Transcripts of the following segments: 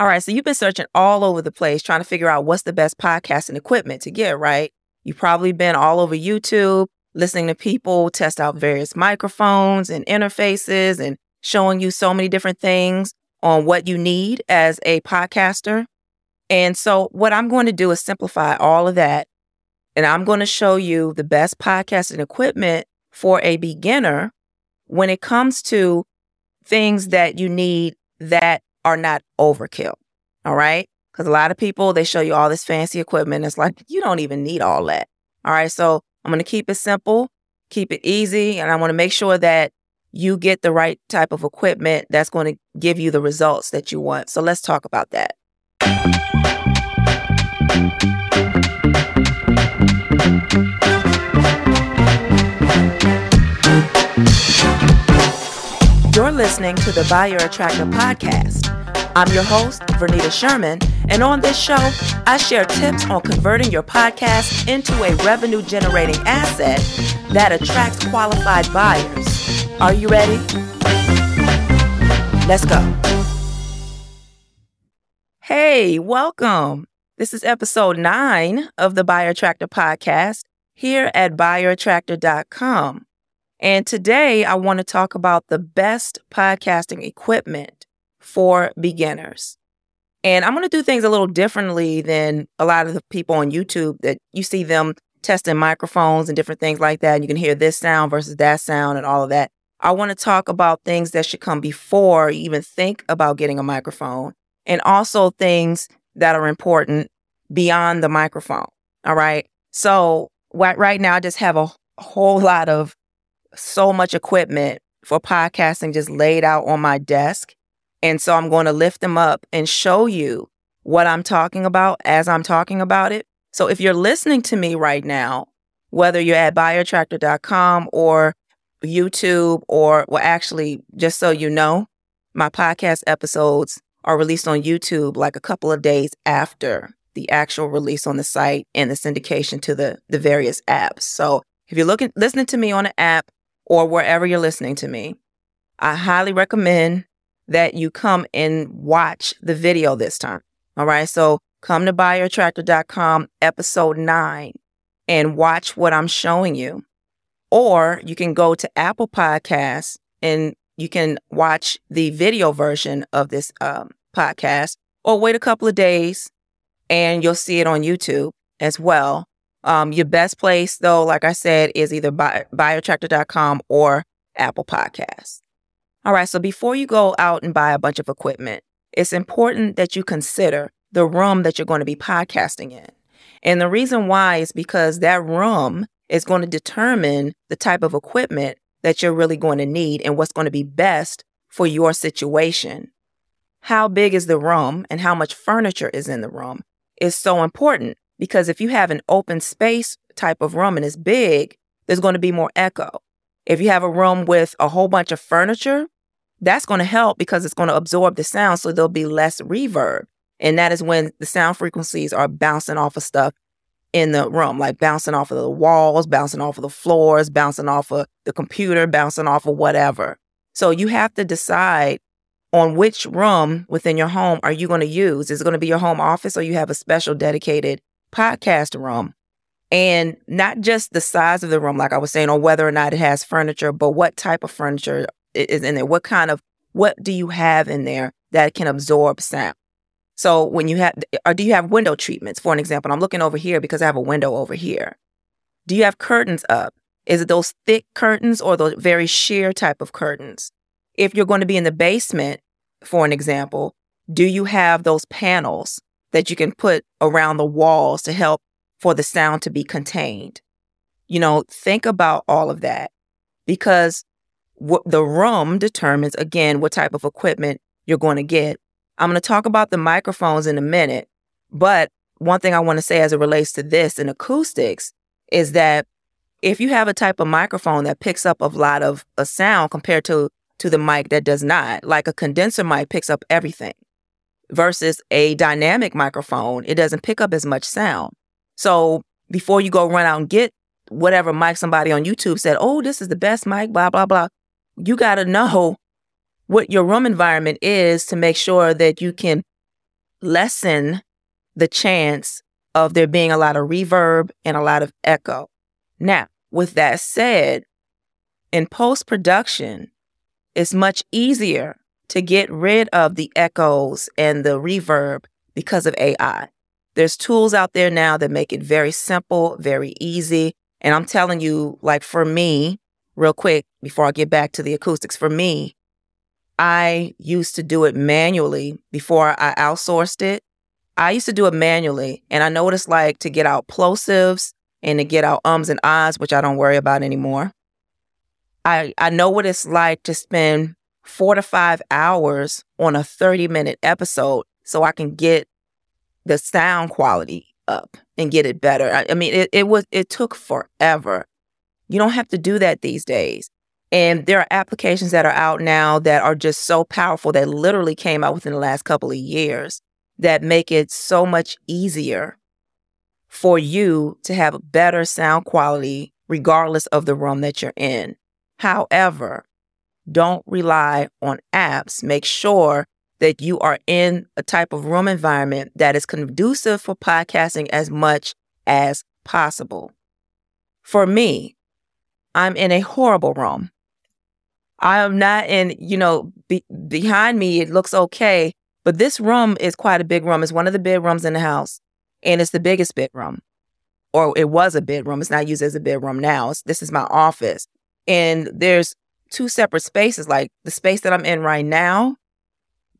All right, so you've been searching all over the place trying to figure out what's the best podcasting equipment to get, right? You've probably been all over YouTube listening to people test out various microphones and interfaces and showing you so many different things on what you need as a podcaster. And so, what I'm going to do is simplify all of that. And I'm going to show you the best podcasting equipment for a beginner when it comes to things that you need that are not overkill. All right. Because a lot of people, they show you all this fancy equipment. It's like, you don't even need all that. All right. So I'm going to keep it simple, keep it easy, and I want to make sure that you get the right type of equipment that's going to give you the results that you want. So let's talk about that. You're listening to the Buyer Attractor podcast. I'm your host, Vernita Sherman, and on this show, I share tips on converting your podcast into a revenue generating asset that attracts qualified buyers. Are you ready? Let's go. Hey, welcome. This is episode nine of the Buyer Attractor podcast here at buyerattractor.com. And today I want to talk about the best podcasting equipment for beginners. And I'm going to do things a little differently than a lot of the people on YouTube that you see them testing microphones and different things like that. And you can hear this sound versus that sound and all of that. I want to talk about things that should come before you even think about getting a microphone and also things that are important beyond the microphone. All right. So, right now, I just have a whole lot of so much equipment for podcasting just laid out on my desk. And so I'm going to lift them up and show you what I'm talking about as I'm talking about it. So if you're listening to me right now, whether you're at buyerattractor.com or YouTube or, well, actually, just so you know, my podcast episodes are released on YouTube like a couple of days after the actual release on the site and the syndication to the, the various apps. So if you're looking listening to me on an app, or wherever you're listening to me, I highly recommend that you come and watch the video this time. All right. So come to buyerattractor.com, episode nine, and watch what I'm showing you. Or you can go to Apple Podcasts and you can watch the video version of this um, podcast, or wait a couple of days and you'll see it on YouTube as well. Um, your best place, though, like I said, is either buy, buyerattractor.com or Apple Podcasts. All right, so before you go out and buy a bunch of equipment, it's important that you consider the room that you're going to be podcasting in. And the reason why is because that room is going to determine the type of equipment that you're really going to need and what's going to be best for your situation. How big is the room and how much furniture is in the room is so important because if you have an open space type of room and it's big, there's going to be more echo. If you have a room with a whole bunch of furniture, that's going to help because it's going to absorb the sound so there'll be less reverb. And that is when the sound frequencies are bouncing off of stuff in the room, like bouncing off of the walls, bouncing off of the floors, bouncing off of the computer, bouncing off of whatever. So you have to decide on which room within your home are you going to use. Is it going to be your home office or you have a special dedicated podcast room and not just the size of the room, like I was saying, or whether or not it has furniture, but what type of furniture is in there. What kind of, what do you have in there that can absorb sound? So when you have, or do you have window treatments? For an example, I'm looking over here because I have a window over here. Do you have curtains up? Is it those thick curtains or those very sheer type of curtains? If you're going to be in the basement, for an example, do you have those panels that you can put around the walls to help for the sound to be contained. You know, think about all of that because what the room determines again what type of equipment you're going to get. I'm going to talk about the microphones in a minute, but one thing I want to say as it relates to this in acoustics is that if you have a type of microphone that picks up a lot of a sound compared to to the mic that does not, like a condenser mic picks up everything versus a dynamic microphone, it doesn't pick up as much sound. So before you go run out and get whatever mic somebody on YouTube said, oh, this is the best mic, blah, blah, blah, you got to know what your room environment is to make sure that you can lessen the chance of there being a lot of reverb and a lot of echo. Now, with that said, in post production, it's much easier to get rid of the echoes and the reverb because of AI. There's tools out there now that make it very simple, very easy. And I'm telling you, like for me, real quick, before I get back to the acoustics, for me, I used to do it manually before I outsourced it. I used to do it manually, and I know what it's like to get out plosives and to get out ums and ahs, which I don't worry about anymore. I, I know what it's like to spend four to five hours on a 30 minute episode so I can get the sound quality up and get it better. I, I mean, it, it was, it took forever. You don't have to do that these days. And there are applications that are out now that are just so powerful that literally came out within the last couple of years that make it so much easier for you to have better sound quality regardless of the room that you're in. However, don't rely on apps. Make sure that you are in a type of room environment that is conducive for podcasting as much as possible. For me, I'm in a horrible room. I am not in, you know, be, behind me, it looks okay, but this room is quite a big room. It's one of the bedrooms in the house, and it's the biggest bedroom, or it was a bedroom. It's not used as a bedroom now. It's, this is my office. And there's two separate spaces, like the space that I'm in right now,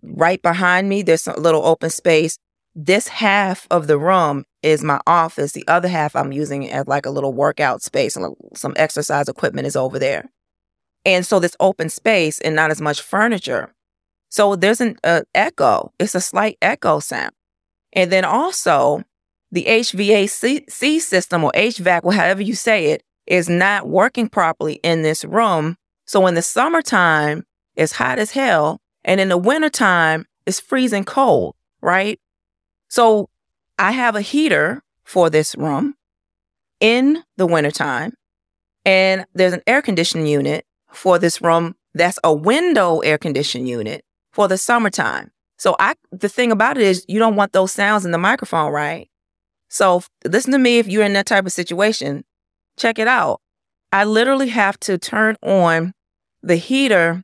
right behind me, there's a little open space. This half of the room is my office. The other half I'm using as like a little workout space. and Some exercise equipment is over there. And so this open space and not as much furniture. So there's an uh, echo. It's a slight echo sound. And then also the HVAC system or HVAC, or however you say it, is not working properly in this room. So in the summertime, it's hot as hell. And in the wintertime, it's freezing cold, right? So I have a heater for this room in the wintertime. And there's an air conditioning unit for this room that's a window air conditioning unit for the summertime. So I the thing about it is you don't want those sounds in the microphone, right? So listen to me if you're in that type of situation. Check it out. I literally have to turn on the heater,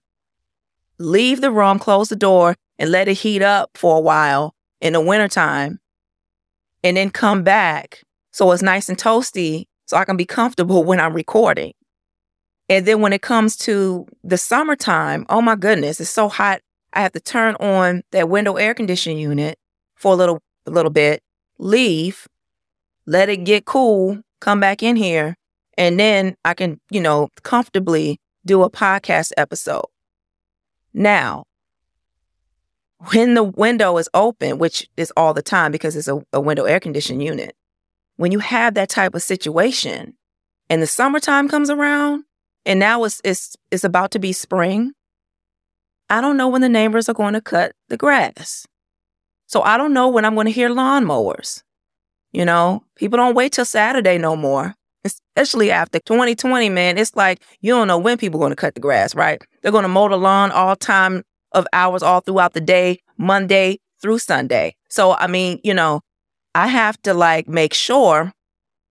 leave the room, close the door, and let it heat up for a while in the wintertime, and then come back so it's nice and toasty so I can be comfortable when I'm recording. And then when it comes to the summertime, oh my goodness, it's so hot. I have to turn on that window air conditioning unit for a little a little bit, leave, let it get cool, come back in here, and then I can, you know, comfortably do a podcast episode. Now, when the window is open, which is all the time because it's a, a window air conditioning unit, when you have that type of situation and the summertime comes around, and now it's it's it's about to be spring. I don't know when the neighbors are going to cut the grass. So I don't know when I'm going to hear lawnmowers. You know, people don't wait till Saturday no more. Especially after 2020, man, it's like you don't know when people are going to cut the grass, right? They're going to mow the lawn all time of hours all throughout the day, Monday through Sunday. So, I mean, you know, I have to like make sure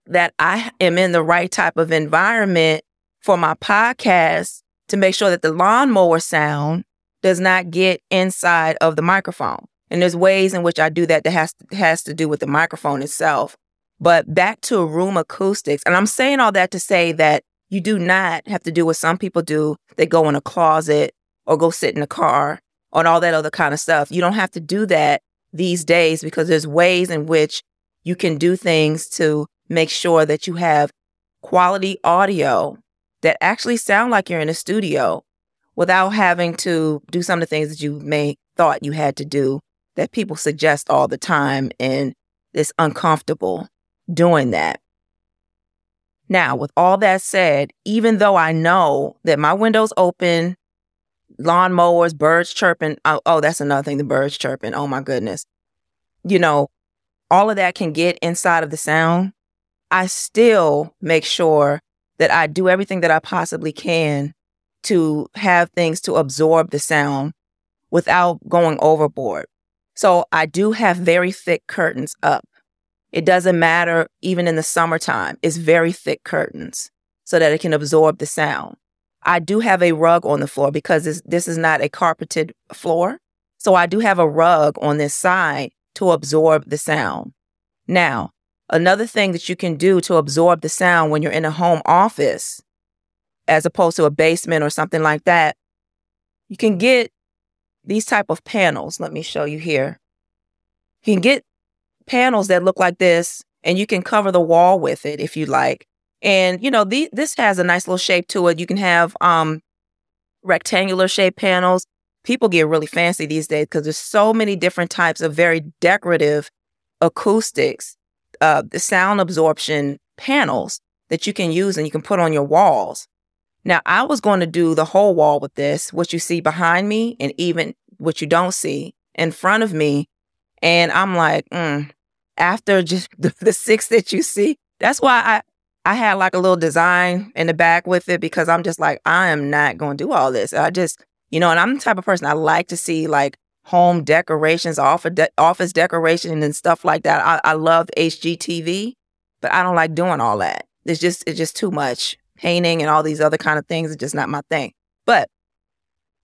that I am in the right type of environment for my podcast to make sure that the lawnmower sound does not get inside of the microphone. And there's ways in which I do that that has has to do with the microphone itself. But back to room acoustics, and I'm saying all that to say that you do not have to do what some people do. They go in a closet or go sit in a car and all that other kind of stuff. You don't have to do that these days because there's ways in which you can do things to make sure that you have quality audio that actually sound like you're in a studio without having to do some of the things that you may thought you had to do that people suggest all the time and it's uncomfortable doing that. Now, with all that said, even though I know that my window's open, lawnmowers, birds chirping, oh, oh, that's another thing, the birds chirping. Oh my goodness. You know, all of that can get inside of the sound. I still make sure that I do everything that I possibly can to have things to absorb the sound without going overboard. So I do have very thick curtains up. It doesn't matter even in the summertime. It's very thick curtains so that it can absorb the sound. I do have a rug on the floor because this, this is not a carpeted floor. So I do have a rug on this side to absorb the sound. Now, another thing that you can do to absorb the sound when you're in a home office, as opposed to a basement or something like that, you can get these type of panels. Let me show you here. You can get panels that look like this and you can cover the wall with it if you like. And you know, the, this has a nice little shape to it. You can have um, rectangular shaped panels. People get really fancy these days because there's so many different types of very decorative acoustics, uh, the sound absorption panels that you can use and you can put on your walls. Now, I was going to do the whole wall with this, what you see behind me and even what you don't see in front of me. And I'm like, mm, after just the, the six that you see, that's why I, I had like a little design in the back with it because I'm just like, I am not going to do all this. I just, you know, and I'm the type of person I like to see like home decorations, office, de- office decoration and stuff like that. I, I love HGTV, but I don't like doing all that. It's just, it's just too much. Painting and all these other kind of things It's just not my thing. But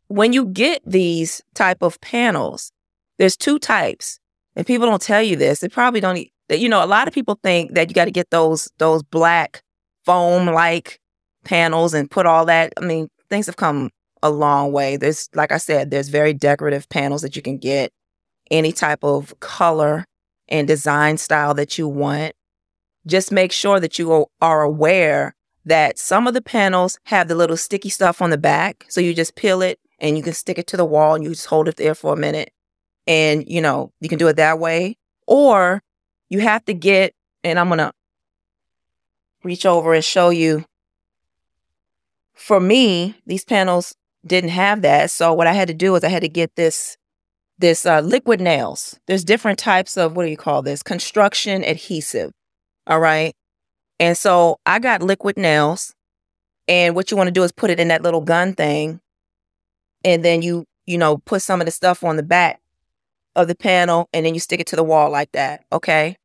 when you get these type of panels, there's two types. And people don't tell you this. They probably don't that you know a lot of people think that you got to get those those black foam like panels and put all that i mean things have come a long way there's like i said there's very decorative panels that you can get any type of color and design style that you want just make sure that you are aware that some of the panels have the little sticky stuff on the back so you just peel it and you can stick it to the wall and you just hold it there for a minute and you know you can do it that way or you have to get, and I'm going to reach over and show you. For me, these panels didn't have that. So what I had to do is I had to get this this uh, liquid nails. There's different types of what do you call this? Construction adhesive. All right. And so I got liquid nails. And what you want to do is put it in that little gun thing. And then you, you know, put some of the stuff on the back of the panel and then you stick it to the wall like that. Okay.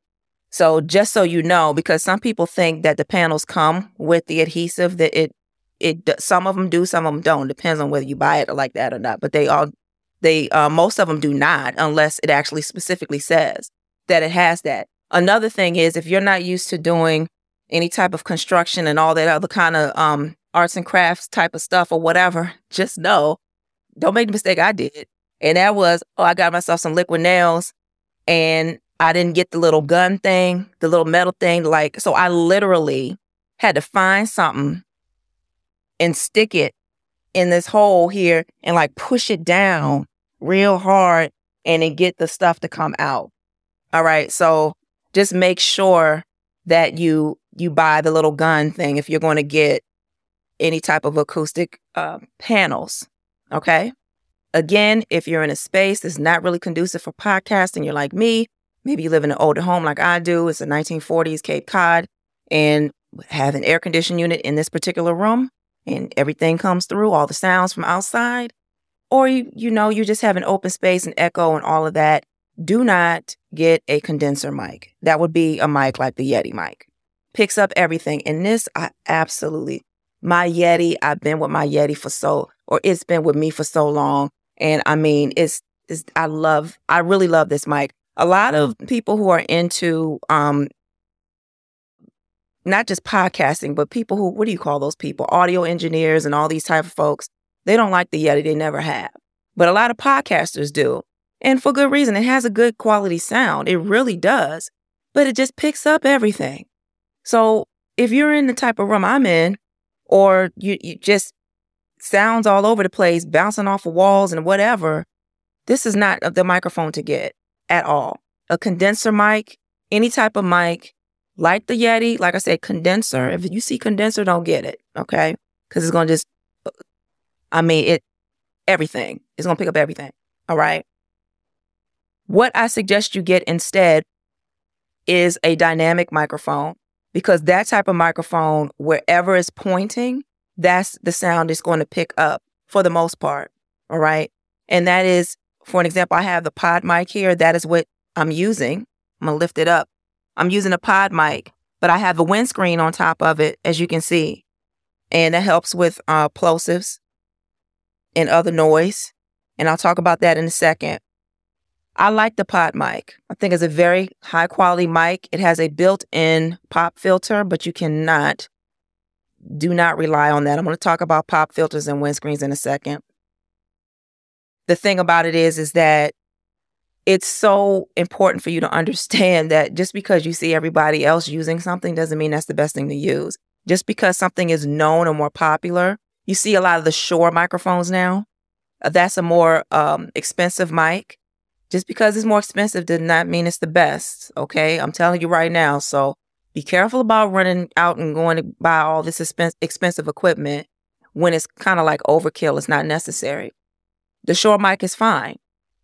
So just so you know, because some people think that the panels come with the adhesive, that it it some of them do, some of them don't. Depends on whether you buy it like that or not. But they all they uh, most of them do not, unless it actually specifically says that it has that. Another thing is if you're not used to doing any type of construction and all that other kind of um, arts and crafts type of stuff or whatever, just know, don't make the mistake I did. And that was, oh, I got myself some liquid nails and I didn't get the little gun thing, the little metal thing. Like, so I literally had to find something and stick it in this hole here and like push it down real hard and then get the stuff to come out. All right. So just make sure that you you buy the little gun thing if you're going to get any type of acoustic uh, panels. Okay. Again, if you're in a space that's not really conducive for podcasting, you're like me, maybe you live in an older home like I do, it's a 1940s Cape Cod, and have an air conditioning unit in this particular room, and everything comes through, all the sounds from outside, or you you know you just have an open space and echo and all of that. Do not get a condenser mic. That would be a mic like the Yeti mic. Picks up everything. And this, I absolutely, my Yeti, I've been with my Yeti for so, or it's been with me for so long. And I mean, it's, it's I love, I really love this mic a lot of people who are into um, not just podcasting, but people who, what do you call those people? Audio engineers and all these type of folks, they don't like the Yeti. They never have. But a lot of podcasters do. And for good reason. It has a good quality sound. It really does. But it just picks up everything. So if you're in the type of room I'm in, or you, you just sounds all over the place, bouncing off of walls and whatever, this is not the microphone to get at all. A condenser mic, any type of mic, like the Yeti, like I said, condenser. If you see condenser, don't get it, okay? Because it's going to just, I mean, it, everything. It's going to pick up everything, all right? What I suggest you get instead is a dynamic microphone because that type of microphone, wherever it's pointing, that's the sound it's going to pick up for the most part, all right? And that is for an example, I have the PodMic here. That is what I'm using. I'm going to lift it up. I'm using a PodMic, but I have a windscreen on top of it, as you can see. And that helps with uh, plosives and other noise. And I'll talk about that in a second. I like the PodMic. I think it's a very high quality mic. It has a built in pop filter, but you cannot, do not rely on that. I'm going to talk about pop filters and windscreens in a second. The thing about it is, is that it's so important for you to understand that just because you see everybody else using something doesn't mean that's the best thing to use. Just because something is known or more popular, you see a lot of the Shure microphones now. Uh, that's a more um, expensive mic just because it's more expensive does not mean it's the best. Okay. I'm telling you right now. So be careful about running out and going to buy all this expensive equipment when it's kind of like overkill. It's not necessary. The Shure mic is fine.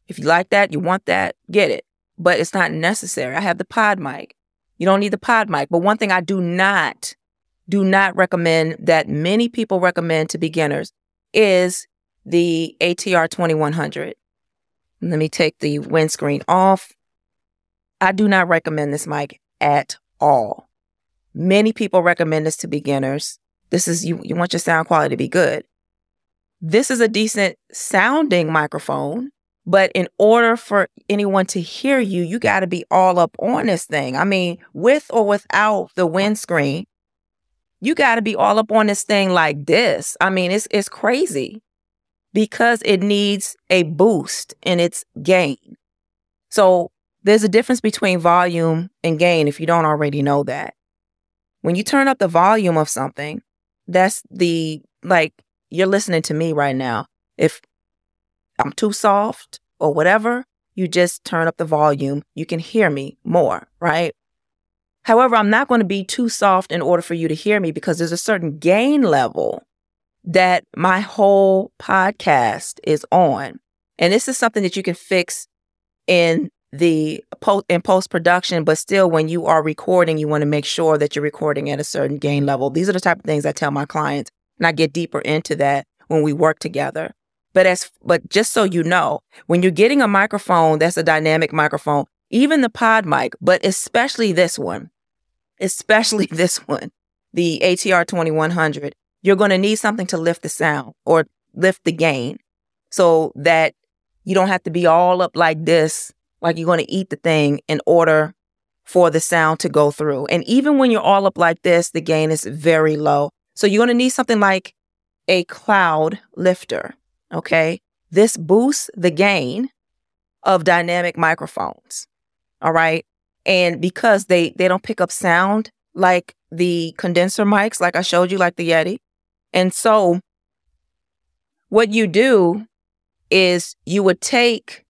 If you like that, you want that, get it. But it's not necessary. I have the PodMic. You don't need the PodMic. But one thing I do not, do not recommend that many people recommend to beginners is the ATR 2100. Let me take the windscreen off. I do not recommend this mic at all. Many people recommend this to beginners. This is you you want your sound quality to be good. This is a decent sounding microphone, but in order for anyone to hear you, you got to be all up on this thing. I mean, with or without the windscreen, you got to be all up on this thing like this. I mean, it's it's crazy because it needs a boost in its gain. So there's a difference between volume and gain if you don't already know that. When you turn up the volume of something, that's the like you're listening to me right now. If I'm too soft or whatever, you just turn up the volume. You can hear me more, right? However, I'm not going to be too soft in order for you to hear me because there's a certain gain level that my whole podcast is on. And this is something that you can fix in the post in post production, but still when you are recording, you want to make sure that you're recording at a certain gain level. These are the type of things I tell my clients, and I get deeper into that when we work together. But as but just so you know, when you're getting a microphone that's a dynamic microphone, even the PodMic, but especially this one, especially this one, the ATR 2100, you're going to need something to lift the sound or lift the gain so that you don't have to be all up like this, like you're going to eat the thing in order for the sound to go through. And even when you're all up like this, the gain is very low. So you're going to need something like a cloud lifter. Okay. This boosts the gain of dynamic microphones. All right. And because they, they don't pick up sound like the condenser mics, like I showed you, like the Yeti, and so what you do is you would take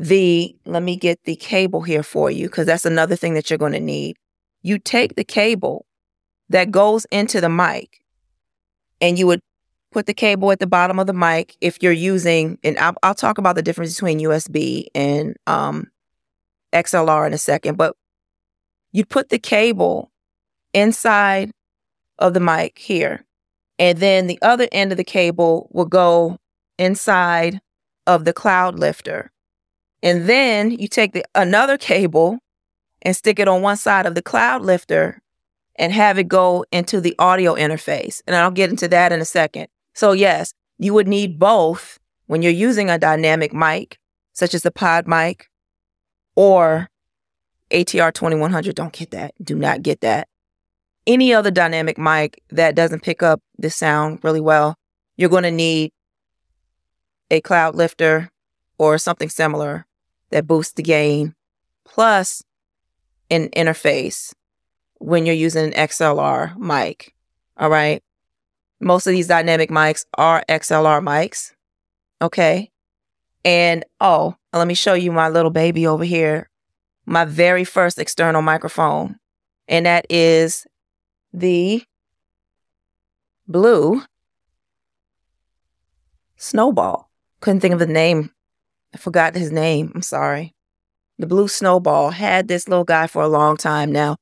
the, let me get the cable here for you, because that's another thing that you're going to need. You take the cable that goes into the mic and you would put the cable at the bottom of the mic if you're using, and I'll, I'll talk about the difference between USB and um, XLR in a second, but you'd put the cable inside of the mic here and then the other end of the cable will go inside of the Cloudlifter. And then you take the another cable and stick it on one side of the Cloudlifter and have it go into the audio interface. And I'll get into that in a second. So yes, you would need both when you're using a dynamic mic, such as the PodMic or ATR 2100. Don't get that. Do not get that any other dynamic mic that doesn't pick up the sound really well, you're going to need a Cloudlifter or something similar that boosts the gain, plus an interface when you're using an XLR mic. All right. Most of these dynamic mics are XLR mics. Okay. And oh, let me show you my little baby over here. My very first external microphone. And that is the blue snowball. Couldn't think of the name. I forgot his name. I'm sorry. The blue snowball had this little guy for a long time now.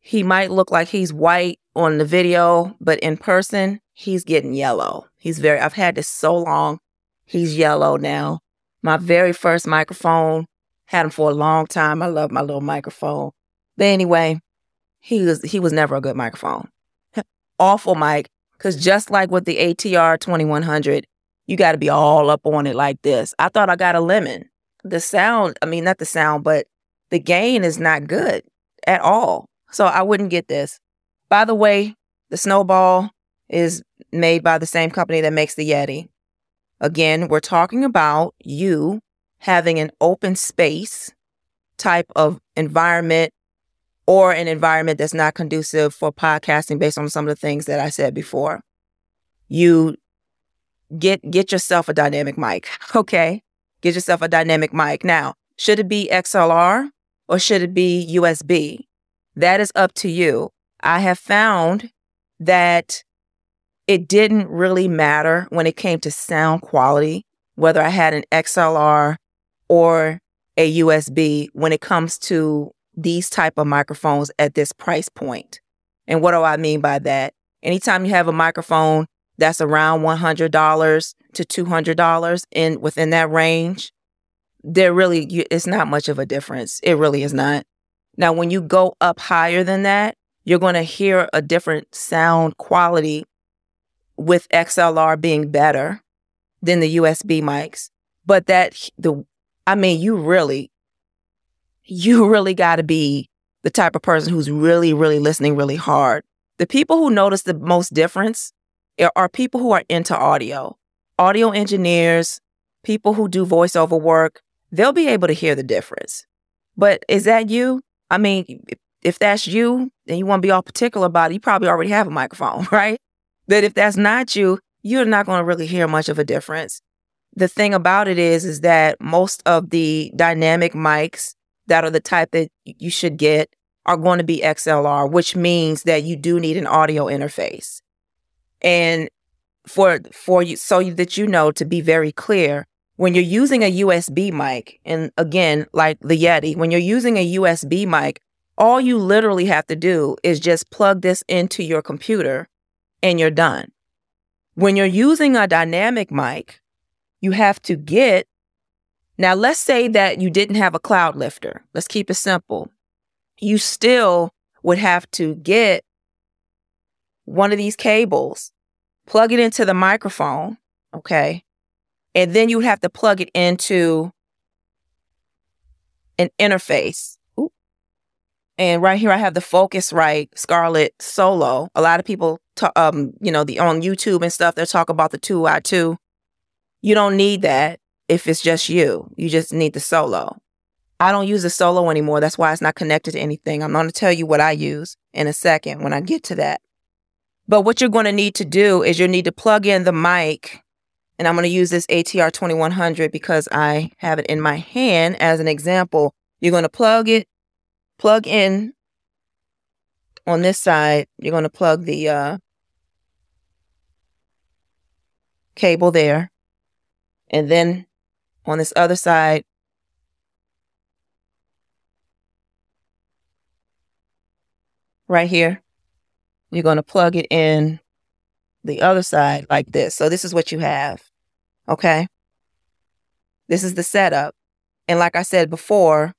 He might look like he's white on the video, but in person, he's getting yellow. He's very, I've had this so long. He's yellow now. My very first microphone, had him for a long time. I love my little microphone. But anyway, he was he was never a good microphone. Awful mic. Cause just like with the ATR 2100, you got to be all up on it like this. I thought I got a lemon. The sound, I mean, not the sound, but the gain is not good at all. So I wouldn't get this. By the way, the Snowball is made by the same company that makes the Yeti. Again, we're talking about you having an open space type of environment or an environment that's not conducive for podcasting based on some of the things that I said before. You get get yourself a dynamic mic, okay? Get yourself a dynamic mic. Now, should it be XLR or should it be USB? That is up to you. I have found that it didn't really matter when it came to sound quality, whether I had an XLR or a USB when it comes to these type of microphones at this price point. And what do I mean by that? Anytime you have a microphone that's around $100 to $200 in within that range, there really it's not much of a difference. It really is not. Now when you go up higher than that, you're going to hear a different sound quality with XLR being better than the USB mics. But that the I mean, you really you really got to be the type of person who's really, really listening really hard. The people who notice the most difference are people who are into audio, audio engineers, people who do voiceover work. They'll be able to hear the difference. But is that you? I mean, if that's you and you want to be all particular about it, you probably already have a microphone, right? But if that's not you, you're not going to really hear much of a difference. The thing about it is, is that most of the dynamic mics that are the type that you should get are going to be XLR, which means that you do need an audio interface. And for for you so that you know to be very clear, when you're using a USB mic, and again, like the Yeti, when you're using a USB mic, all you literally have to do is just plug this into your computer and you're done. When you're using a dynamic mic, you have to get now, let's say that you didn't have a Cloudlifter. Let's keep it simple. You still would have to get one of these cables, plug it into the microphone, okay? And then you would have to plug it into an interface. Ooh. And right here, I have the Focusrite Scarlett Solo. A lot of people, talk, um, you know, the on YouTube and stuff, they talk about the 2i2. You don't need that if it's just you. You just need the solo. I don't use the solo anymore. That's why it's not connected to anything. I'm going to tell you what I use in a second when I get to that. But what you're going to need to do is you'll need to plug in the mic. And I'm going to use this ATR 2100 because I have it in my hand as an example. You're going to plug it, plug in on this side. You're going to plug the uh, cable there. And then on this other side, right here, you're going to plug it in the other side like this. So this is what you have. Okay. This is the setup. And like I said before,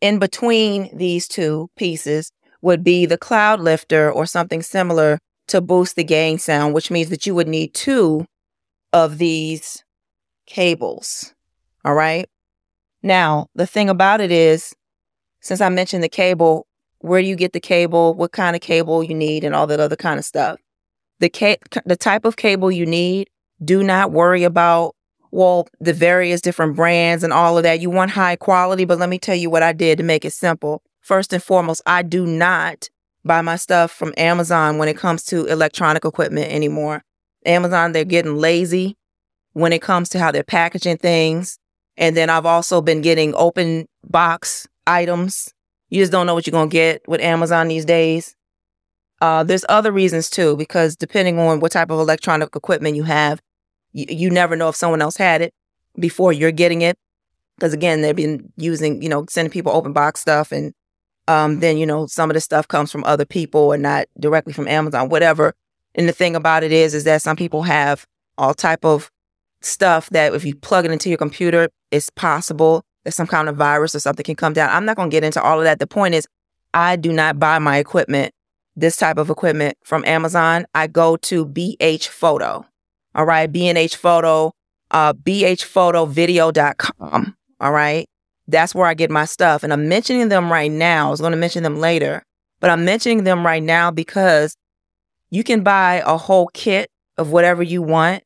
in between these two pieces would be the Cloudlifter or something similar to boost the gain sound, which means that you would need two of these cables. All right. Now, the thing about it is, since I mentioned the cable, where do you get the cable, what kind of cable you need, and all that other kind of stuff. The ca- the type of cable you need, do not worry about well the various different brands and all of that. You want high quality, but let me tell you what I did to make it simple. First and foremost, I do not buy my stuff from Amazon when it comes to electronic equipment anymore. Amazon, they're getting lazy when it comes to how they're packaging things. And then I've also been getting open box items. You just don't know what you're going to get with Amazon these days. Uh, there's other reasons too, because depending on what type of electronic equipment you have, you, you never know if someone else had it before you're getting it. Because again, they've been using, you know, sending people open box stuff. And um, then, you know, some of the stuff comes from other people and not directly from Amazon, whatever. And the thing about it is, is that some people have all type of stuff that if you plug it into your computer, it's possible some kind of virus or something can come down. I'm not going to get into all of that. The point is, I do not buy my equipment, this type of equipment from Amazon. I go to BH Photo. All right. BH Photo, uh, bhphotovideo.com. All right. That's where I get my stuff. And I'm mentioning them right now. I was going to mention them later, but I'm mentioning them right now because you can buy a whole kit of whatever you want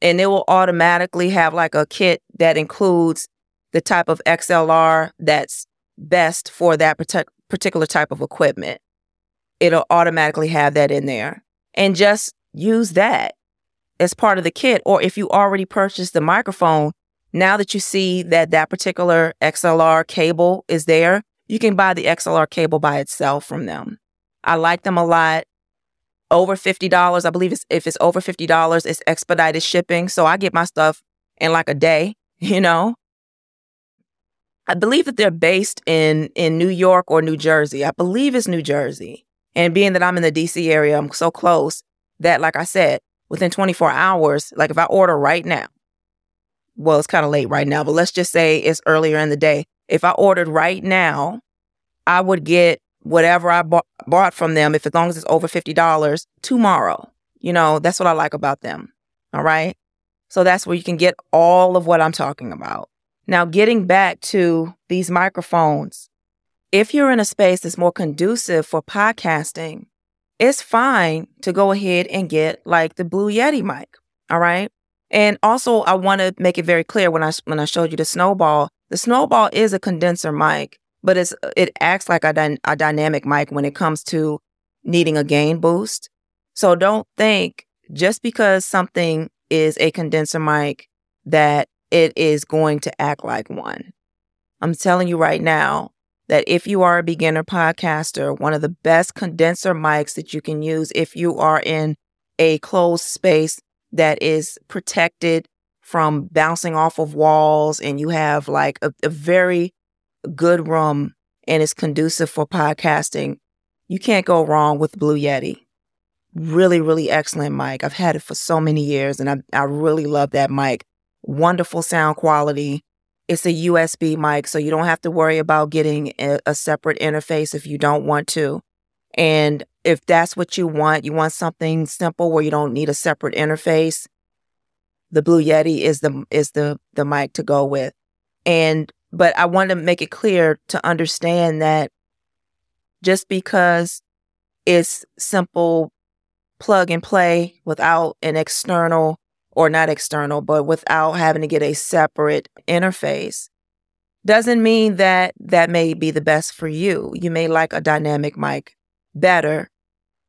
and it will automatically have like a kit that includes the type of XLR that's best for that particular type of equipment. It'll automatically have that in there and just use that as part of the kit. Or if you already purchased the microphone, now that you see that that particular XLR cable is there, you can buy the XLR cable by itself from them. I like them a lot. Over $50, I believe it's, if it's over $50, it's expedited shipping. So I get my stuff in like a day, you know? I believe that they're based in in New York or New Jersey. I believe it's New Jersey. And being that I'm in the DC area, I'm so close that like I said, within 24 hours, like if I order right now, well, it's kind of late right now, but let's just say it's earlier in the day. If I ordered right now, I would get whatever I bought, bought from them, if as long as it's over $50 tomorrow. You know, that's what I like about them. All right. So that's where you can get all of what I'm talking about. Now, getting back to these microphones, if you're in a space that's more conducive for podcasting, it's fine to go ahead and get like the Blue Yeti mic. All right. And also, I want to make it very clear when I when I showed you the snowball, the snowball is a condenser mic, but it's it acts like a, dy- a dynamic mic when it comes to needing a gain boost. So don't think just because something is a condenser mic that it is going to act like one. I'm telling you right now that if you are a beginner podcaster, one of the best condenser mics that you can use if you are in a closed space that is protected from bouncing off of walls and you have like a, a very good room and it's conducive for podcasting, you can't go wrong with Blue Yeti. Really, really excellent mic. I've had it for so many years and I, I really love that mic. Wonderful sound quality. It's a USB mic, so you don't have to worry about getting a, a separate interface if you don't want to. And if that's what you want, you want something simple where you don't need a separate interface, the Blue Yeti is the is the the mic to go with. And but I want to make it clear to understand that just because it's simple plug and play without an external or not external, but without having to get a separate interface doesn't mean that that may be the best for you. You may like a dynamic mic better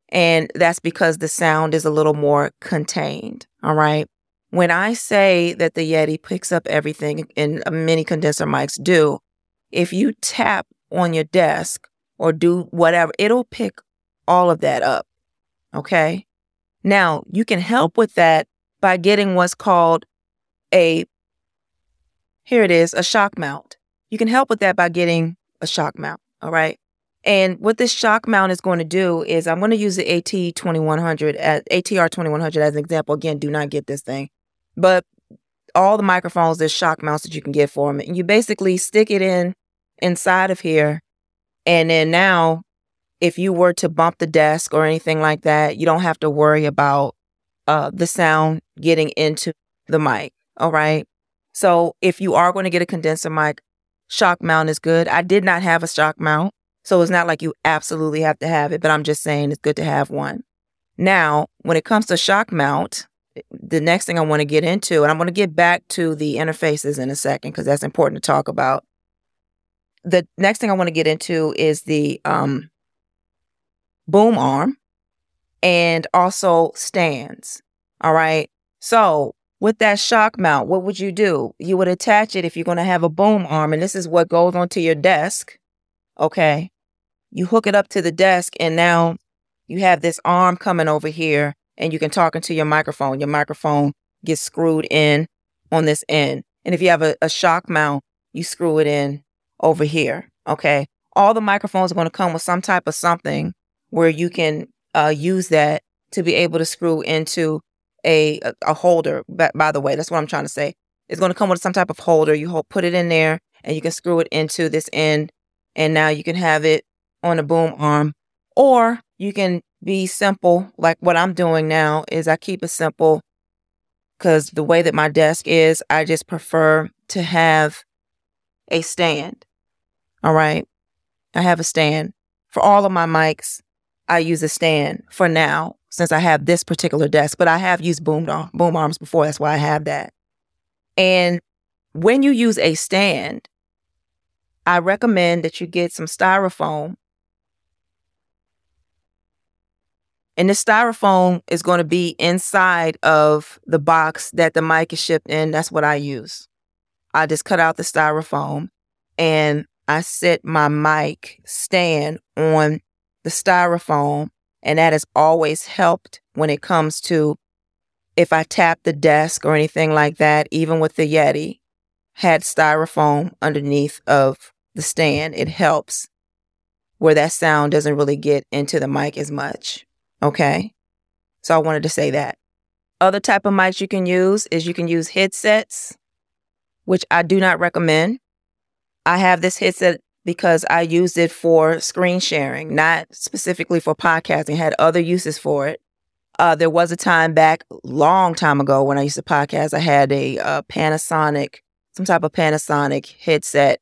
and that's because the sound is a little more contained. All right. When I say that the Yeti picks up everything, and many condenser mics do, if you tap on your desk or do whatever, it'll pick all of that up. Okay. Now, you can help with that by getting what's called a, here it is, a shock mount. You can help with that by getting a shock mount. All right. And what this shock mount is going to do is I'm going to use the AT2100 as ATR 2100 as an example. Again, do not get this thing, but all the microphones, there's shock mounts that you can get for them. And you basically stick it in inside of here. And then now, if you were to bump the desk or anything like that, you don't have to worry about uh, the sound getting into the mic. All right. So if you are going to get a condenser mic, shock mount is good. I did not have a shock mount. So it's not like you absolutely have to have it, but I'm just saying it's good to have one. Now, when it comes to shock mount, the next thing I want to get into, and I'm going to get back to the interfaces in a second because that's important to talk about. The next thing I want to get into is the um, boom arm and also stands. All right. So with that shock mount, what would you do? You would attach it if you're going to have a boom arm, and this is what goes onto your desk. Okay you hook it up to the desk and now you have this arm coming over here and you can talk into your microphone. Your microphone gets screwed in on this end. And if you have a, a shock mount, you screw it in over here. Okay. All the microphones are going to come with some type of something where you can uh, use that to be able to screw into a a holder. By, by the way, that's what I'm trying to say. It's going to come with some type of holder. You hold, put it in there, and you can screw it into this end, and now you can have it on a boom arm, or you can be simple like what I'm doing now. Is I keep it simple because the way that my desk is, I just prefer to have a stand. All right, I have a stand for all of my mics. I use a stand for now since I have this particular desk, but I have used boom, boom arms before. That's why I have that. And when you use a stand, I recommend that you get some styrofoam. And the styrofoam is going to be inside of the box that the mic is shipped in. That's what I use. I just cut out the styrofoam and I set my mic stand on the styrofoam, and that has always helped when it comes to if I tap the desk or anything like that, even with the Yeti, had styrofoam underneath of the stand, it helps where that sound doesn't really get into the mic as much. Okay. So I wanted to say that. Other type of mics you can use is you can use headsets, which I do not recommend. I have this headset because I used it for screen sharing, not specifically for podcasting. had other uses for it. Uh, there was a time back, long time ago, when I used to podcast. I had a, a Panasonic, some type of Panasonic headset,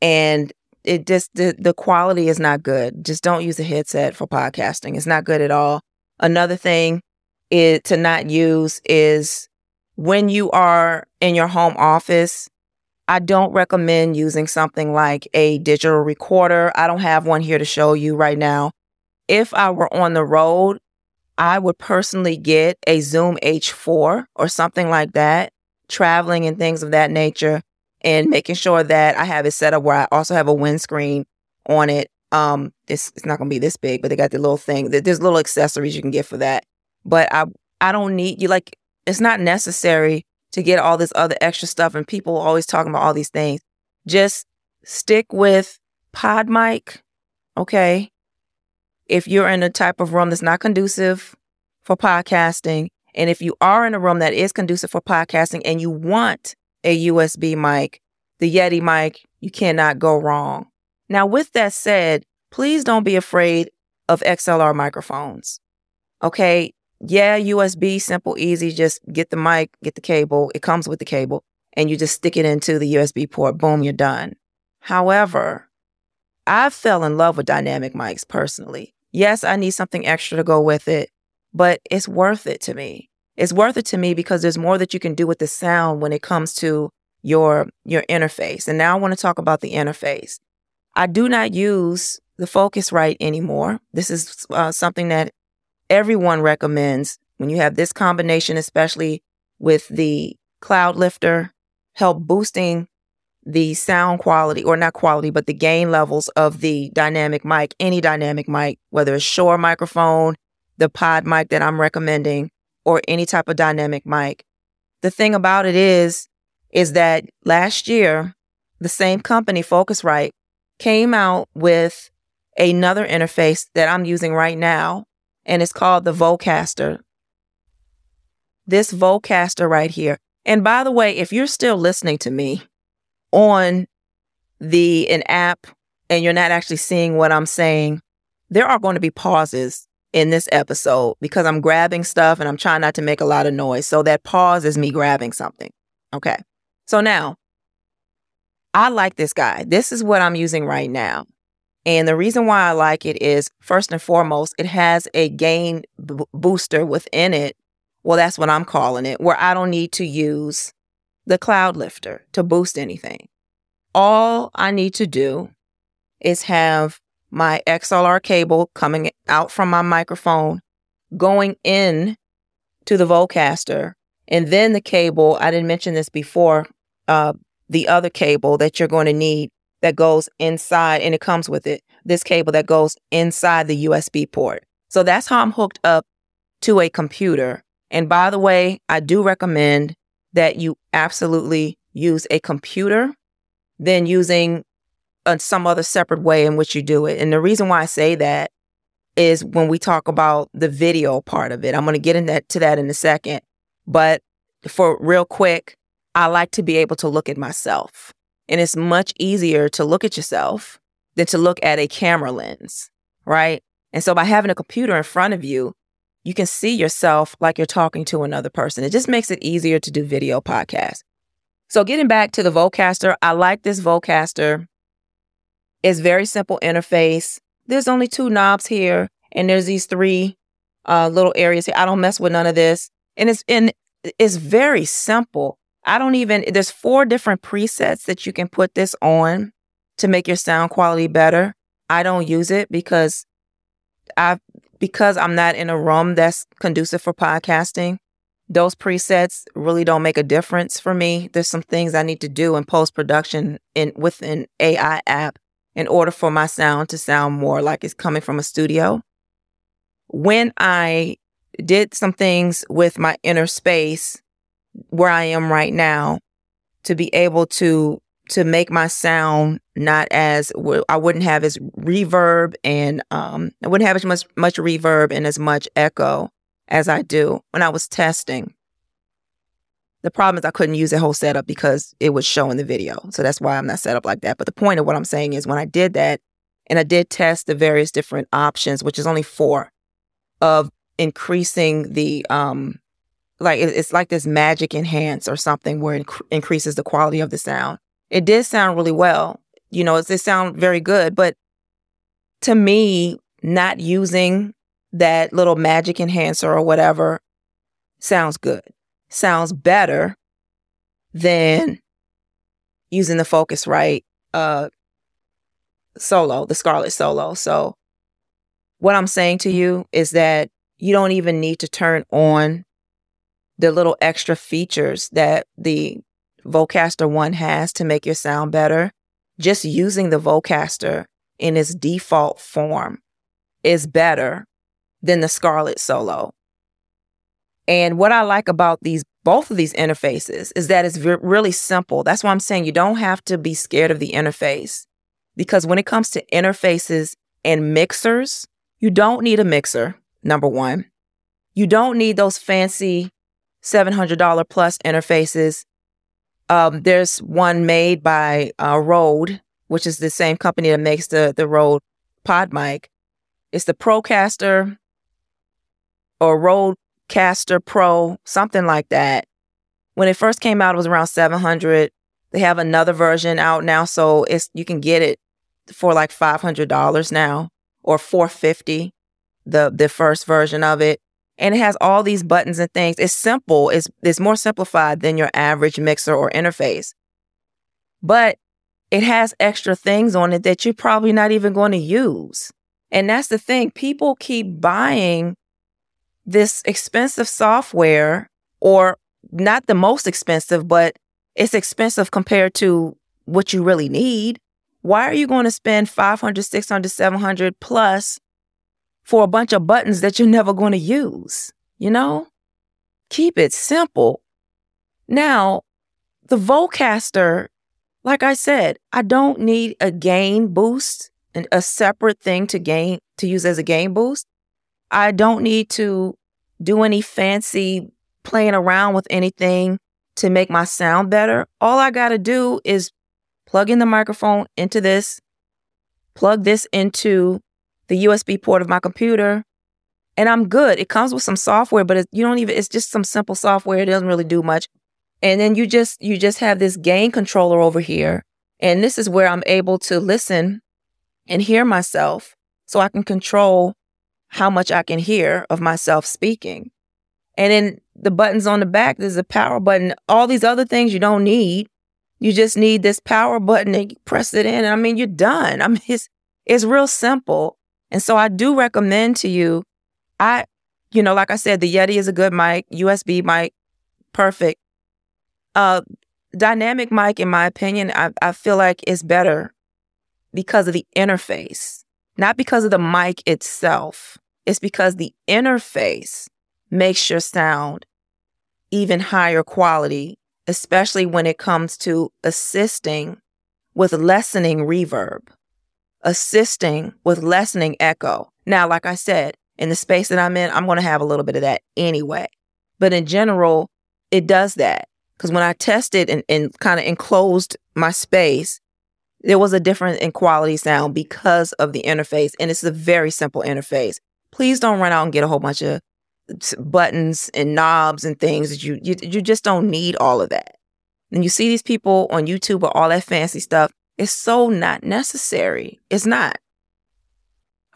and it just the, the quality is not good. Just don't use a headset for podcasting. It's not good at all. Another thing is to not use is when you are in your home office I don't recommend using something like a digital recorder. I don't have one here to show you right now. If I were on the road, I would personally get a Zoom H4 or something like that, traveling and things of that nature, and making sure that I have it set up where I also have a windscreen on it. Um, it's, it's not going to be this big, but they got the little thing. There's little accessories you can get for that. But I I don't need you like it's not necessary to get all this other extra stuff and people always talking about all these things. Just stick with PodMic, okay? If you're in a type of room that's not conducive for podcasting, and if you are in a room that is conducive for podcasting and you want a USB mic, the Yeti mic, you cannot go wrong. Now, with that said, please don't be afraid of XLR microphones. Okay yeah, USB, simple, easy. Just get the mic, get the cable. It comes with the cable and you just stick it into the USB port. Boom, you're done. However, I fell in love with dynamic mics personally. Yes, I need something extra to go with it, but it's worth it to me. It's worth it to me because there's more that you can do with the sound when it comes to your your interface. And now I want to talk about the interface. I do not use the Focusrite anymore. This is uh, something that everyone recommends when you have this combination, especially with the Cloudlifter, help boosting the sound quality or not quality, but the gain levels of the dynamic mic, any dynamic mic, whether it's Shure microphone, the PodMic that I'm recommending, or any type of dynamic mic. The thing about it is, is that last year, the same company, Focusrite, came out with another interface that I'm using right now and it's called the Vocaster. This Vocaster right here. And by the way, if you're still listening to me on the an app and you're not actually seeing what I'm saying, there are going to be pauses in this episode because I'm grabbing stuff and I'm trying not to make a lot of noise. So that pause is me grabbing something. Okay. So now I like this guy. This is what I'm using right now. And the reason why I like it is first and foremost, it has a gain b- booster within it. Well, that's what I'm calling it, where I don't need to use the Cloudlifter to boost anything. All I need to do is have my XLR cable coming out from my microphone, going in to the Vocaster, and then the cable. I didn't mention this before. Uh, the other cable that you're going to need that goes inside and it comes with it, this cable that goes inside the USB port. So that's how I'm hooked up to a computer. And by the way, I do recommend that you absolutely use a computer than using a, some other separate way in which you do it. And the reason why I say that is when we talk about the video part of it. I'm going to get into that in a second. But for real quick, I like to be able to look at myself. And it's much easier to look at yourself than to look at a camera lens, right? And so by having a computer in front of you, you can see yourself like you're talking to another person. It just makes it easier to do video podcasts. So getting back to the Vocaster, I like this Vocaster. It's very simple interface. There's only two knobs here, and there's these three uh, little areas here. I don't mess with none of this, and it's and it's very simple. I don't even. There's four different presets that you can put this on to make your sound quality better. I don't use it because I because I'm not in a room that's conducive for podcasting. Those presets really don't make a difference for me. There's some things I need to do in post production in with an AI app in order for my sound to sound more like it's coming from a studio. When I did some things with my inner space where I am right now to be able to to make my sound not as I wouldn't have as reverb and um I wouldn't have as much much reverb and as much echo as I do when I was testing. The problem is I couldn't use the whole setup because it was showing the video. So that's why I'm not set up like that. But the point of what I'm saying is when I did that and I did test the various different options, which is only four, of increasing the um like it's like this magic enhance or something where it inc- increases the quality of the sound. It did sound really well. You know, it, it sound very good, but to me, not using that little magic enhancer or whatever sounds good. Sounds better than using the Focusrite uh solo, the Scarlett solo. So what I'm saying to you is that you don't even need to turn on the little extra features that the Vocaster One has to make your sound better. Just using the Vocaster in its default form is better than the Scarlett Solo. And what I like about these both of these interfaces is that it's really simple. That's why I'm saying you don't have to be scared of the interface because when it comes to interfaces and mixers, you don't need a mixer, number 1. You don't need those fancy $700 plus interfaces. Um, there's one made by uh, Rode, which is the same company that makes the, the Rode PodMic. It's the Procaster or Rodecaster Pro, something like that. When it first came out, it was around 700. They have another version out now, so it's you can get it for like $500 now or 450 the the first version of it. And it has all these buttons and things. It's simple. It's it's more simplified than your average mixer or interface. But it has extra things on it that you're probably not even going to use. And that's the thing. People keep buying this expensive software or not the most expensive, but it's expensive compared to what you really need. Why are you going to spend 500, 600, 700 plus for a bunch of buttons that you're never going to use? You know, keep it simple. Now, the Vocaster, like I said, I don't need a gain boost and a separate thing to gain to use as a gain boost. I don't need to do any fancy playing around with anything to make my sound better. All I got to do is plug in the microphone into this, plug this into the USB port of my computer, and I'm good. It comes with some software, but it, you don't even it's just some simple software. It doesn't really do much. And then you just you just have this gain controller over here. And this is where I'm able to listen and hear myself so I can control how much I can hear of myself speaking. And then the buttons on the back, there's a power button. All these other things you don't need. You just need this power button and you press it in. And I mean, you're done. I mean, it's, it's real simple. And so I do recommend to you, I, you know, like I said, the Yeti is a good mic, USB mic, perfect. Uh, dynamic mic, in my opinion, I, I feel like is better because of the interface, not because of the mic itself. It's because the interface makes your sound even higher quality, especially when it comes to assisting with lessening reverb, assisting with lessening echo. Now, like I said, in the space that I'm in, I'm going to have a little bit of that anyway. But in general, it does that. Because when I tested and, and kind of enclosed my space, there was a difference in quality sound because of the interface. And it's a very simple interface. Please don't run out and get a whole bunch of buttons and knobs and things that you, you, you just don't need all of that. And you see these people on YouTube with all that fancy stuff. It's so not necessary. It's not.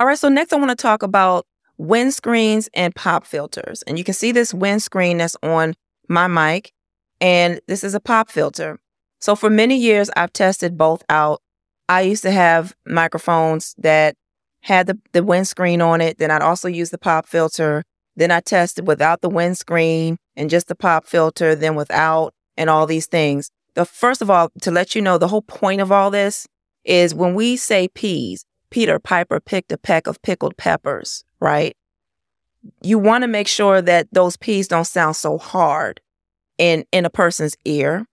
All right, so next I want to talk about windscreens and pop filters. And you can see this windscreen that's on my mic, and this is a pop filter. So for many years, I've tested both out. I used to have microphones that had the, the windscreen on it. Then I'd also use the pop filter. Then I tested without the windscreen and just the pop filter, then without, and all these things. The first of all, to let you know, the whole point of all this is when we say peas, Peter Piper picked a peck of pickled peppers, right? You want to make sure that those peas don't sound so hard in in a person's ear.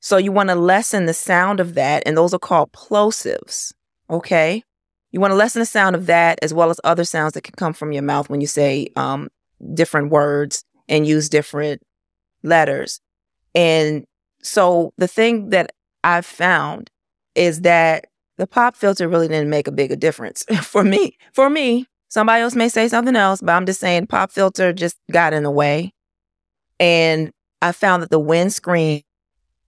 So you want to lessen the sound of that, and those are called plosives. Okay, you want to lessen the sound of that as well as other sounds that can come from your mouth when you say um, different words and use different letters. And so the thing that I've found is that the pop filter really didn't make a big difference for me. For me, somebody else may say something else, but I'm just saying pop filter just got in the way. And I found that the windscreen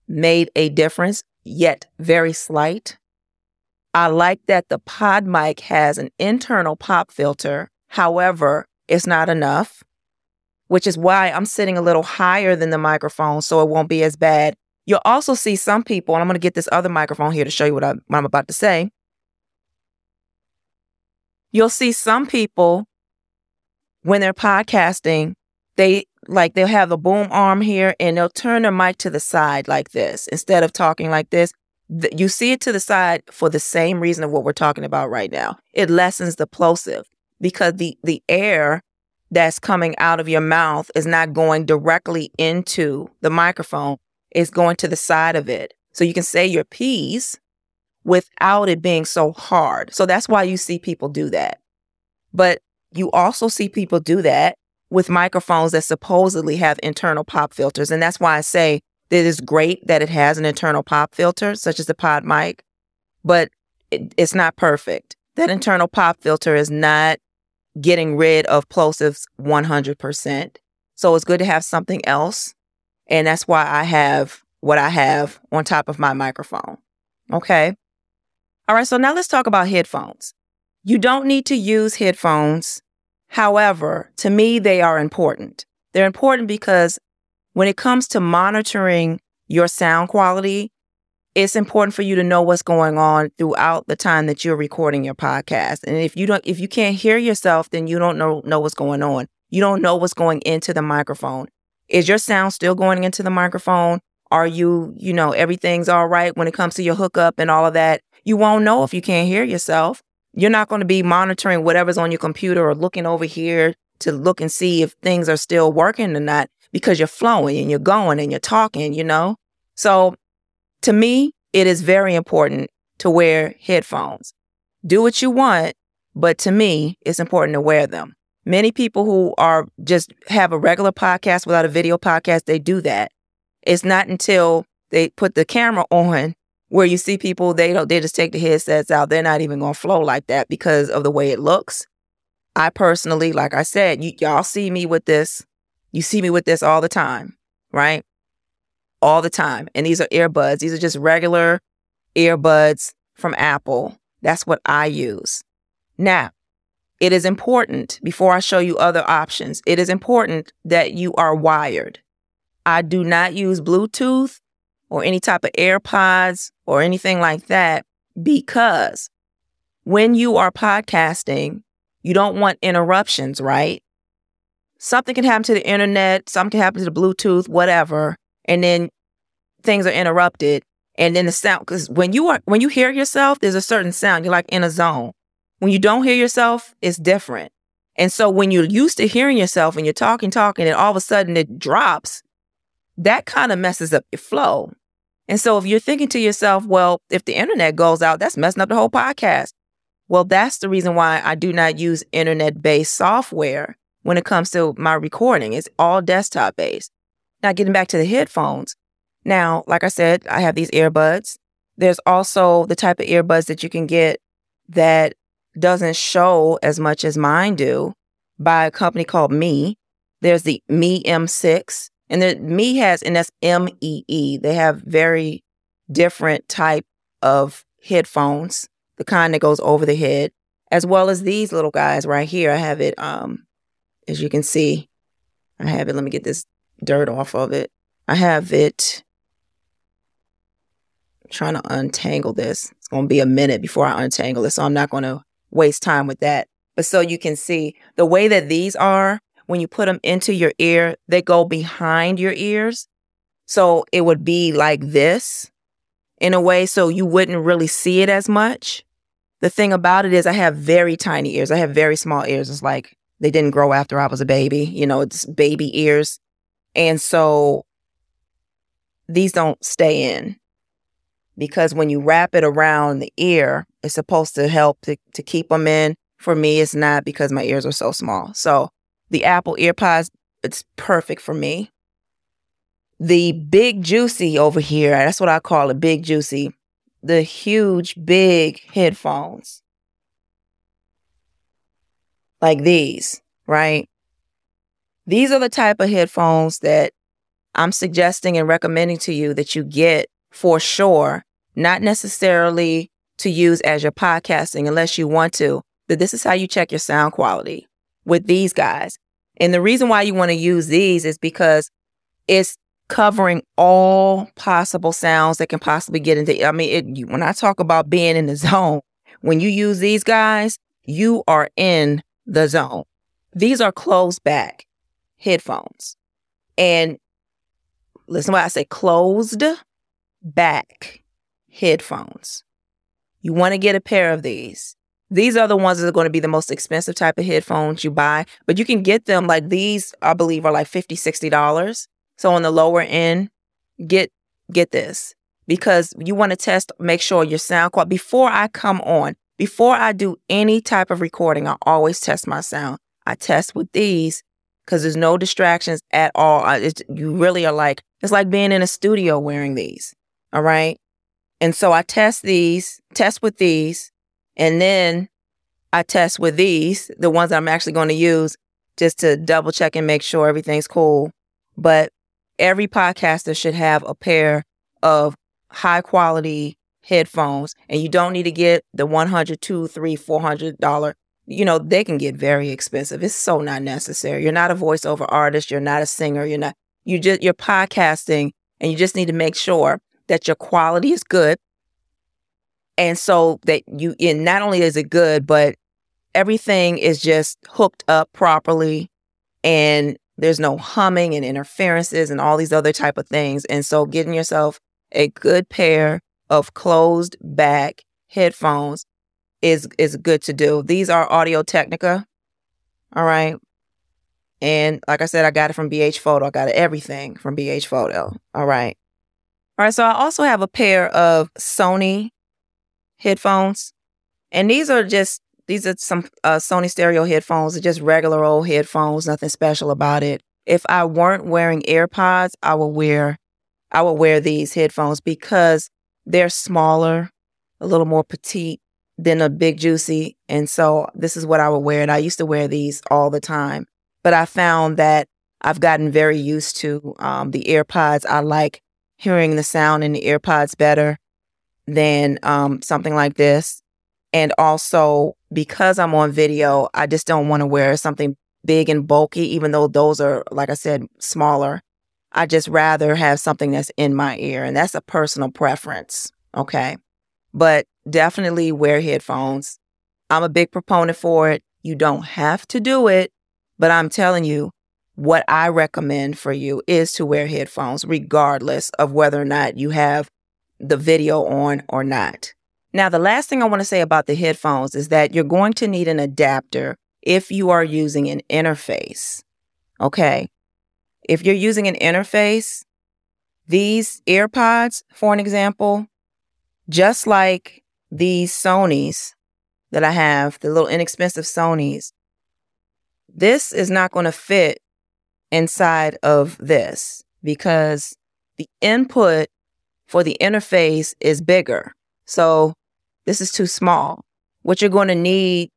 made a difference, yet very slight. I like that the PodMic has an internal pop filter. However, it's not enough, which is why I'm sitting a little higher than the microphone so it won't be as bad. You'll also see some people, and I'm going to get this other microphone here to show you what, I, what I'm about to say. You'll see some people when they're podcasting, they like they'll have the boom arm here and they'll turn their mic to the side like this instead of talking like this. You see it to the side for the same reason of what we're talking about right now. It lessens the plosive because the the air that's coming out of your mouth is not going directly into the microphone. It's going to the side of it. So you can say your P's without it being so hard. So that's why you see people do that. But you also see people do that with microphones that supposedly have internal pop filters. And that's why I say that it's great that it has an internal pop filter, such as the PodMic, but it, it's not perfect. That internal pop filter is not getting rid of plosives 100%. So it's good to have something else. And that's why I have what I have on top of my microphone. Okay. All right. So now let's talk about headphones. You don't need to use headphones However, to me, they are important. They're important because when it comes to monitoring your sound quality, it's important for you to know what's going on throughout the time that you're recording your podcast. And if you don't if you can't hear yourself, then you don't know know what's going on. You don't know what's going into the microphone. Is your sound still going into the microphone? Are you, you know, everything's all right when it comes to your hookup and all of that? You won't know if you can't hear yourself. You're not going to be monitoring whatever's on your computer or looking over here to look and see if things are still working or not because you're flowing and you're going and you're talking, you know? So to me, it is very important to wear headphones. Do what you want, but to me, it's important to wear them. Many people who are just have a regular podcast without a video podcast, they do that. It's not until they put the camera on where you see people they don't they just take the headsets out. They're not even going to flow like that because of the way it looks. I personally like i said you, y'all see me with this. You see me with this all the time right? All the time. And these are earbuds. These are just regular earbuds from apple. That's what i use. Now it is important before i show you other options it is important that you are wired i do not use bluetooth or any type of AirPods or anything like that because when you are podcasting, you don't want interruptions, right? Something can happen to the internet, something can happen to the Bluetooth, whatever, and then things are interrupted. And then the sound, because when you are when you hear yourself, there's a certain sound. You're like in a zone. When you don't hear yourself, it's different. And so when you're used to hearing yourself and you're talking, talking, and all of a sudden it drops, that kind of messes up your flow. And so if you're thinking to yourself, well, if the internet goes out, that's messing up the whole podcast. Well, that's the reason why I do not use internet based software when it comes to my recording. It's all desktop based. Now, getting back to the headphones. Now, like I said, I have these earbuds. There's also the type of earbuds that you can get that doesn't show as much as mine do by a company called MEE. There's the MEE M6, and the MEE has, and that's M E E. They have very different type of headphones, the kind that goes over the head, as well as these little guys right here. I have it, um, as you can see, I have it. Let me get this dirt off of it. I have it trying to untangle this. It's going to be a minute before I untangle it, so I'm not going to waste time with that. But so you can see the way that these are, when you put them into your ear, they go behind your ears. So it would be like this in a way, so you wouldn't really see it as much. The thing about it is, I have very tiny ears. I have very small ears. It's like they didn't grow after I was a baby. You know, it's baby ears. And so these don't stay in because when you wrap it around the ear, it's supposed to help to, to keep them in. For me, it's not because my ears are so small. So the Apple EarPods, it's perfect for me. The big juicy over here, that's what I call it, big juicy. The huge, big headphones. Like these, right? These are the type of headphones that I'm suggesting and recommending to you that you get for sure not necessarily to use as your podcasting unless you want to, that this is how you check your sound quality with these guys. And the reason why you want to use these is because it's covering all possible sounds that can possibly get into. I mean, it, when I talk about being in the zone, when you use these guys, you are in the zone. These are closed back headphones. And listen what I say closed back headphones. You want to get a pair of these. These are the ones that are going to be the most expensive type of headphones you buy, but you can get them like these, I believe, are like $50, $60. So on the lower end, get get this because you want to test, make sure your sound quality. Before I come on, before I do any type of recording, I always test my sound. I test with these because there's no distractions at all. you really are like, it's like being in a studio wearing these. All right. And so I test these, test with these, and then I test with these, the ones I'm actually going to use just to double check and make sure everything's cool. But every podcaster should have a pair of high quality headphones and you don't need to get the 100, 2, 3, 400 dollar. You know, they can get very expensive. It's so not necessary. You're not a voiceover artist, you're not a singer, you're not you just you're podcasting and you just need to make sure that your quality is good. And so that you, and not only is it good, but everything is just hooked up properly and there's no humming and interferences and all these other type of things. And so getting yourself a good pair of closed back headphones is is good to do. These are Audio Technica. All right. And like I said, I got it from BH Photo. I got everything from BH Photo. All right. All right, so I also have a pair of Sony headphones, and these are just these are some uh, Sony stereo headphones. They're just regular old headphones, nothing special about it. If I weren't wearing AirPods, I would wear I would wear these headphones because they're smaller, a little more petite than a big juicy, and so this is what I would wear. And I used to wear these all the time, but I found that I've gotten very used to um, the AirPods. I like hearing the sound in the earpods better than um, something like this. And also, because I'm on video, I just don't want to wear something big and bulky, even though those are, like I said, smaller. I just rather have something that's in my ear, and that's a personal preference. Okay. But definitely wear headphones. I'm a big proponent for it. You don't have to do it, but I'm telling you, what I recommend for you is to wear headphones, regardless of whether or not you have the video on or not. Now, the last thing I want to say about the headphones is that you're going to need an adapter if you are using an interface. Okay. If you're using an interface, these AirPods, for an example, just like these Sony's, that I have, the little inexpensive Sony's, this is not going to fit inside of this because the input for the interface is bigger. So this is too small. What you're going to need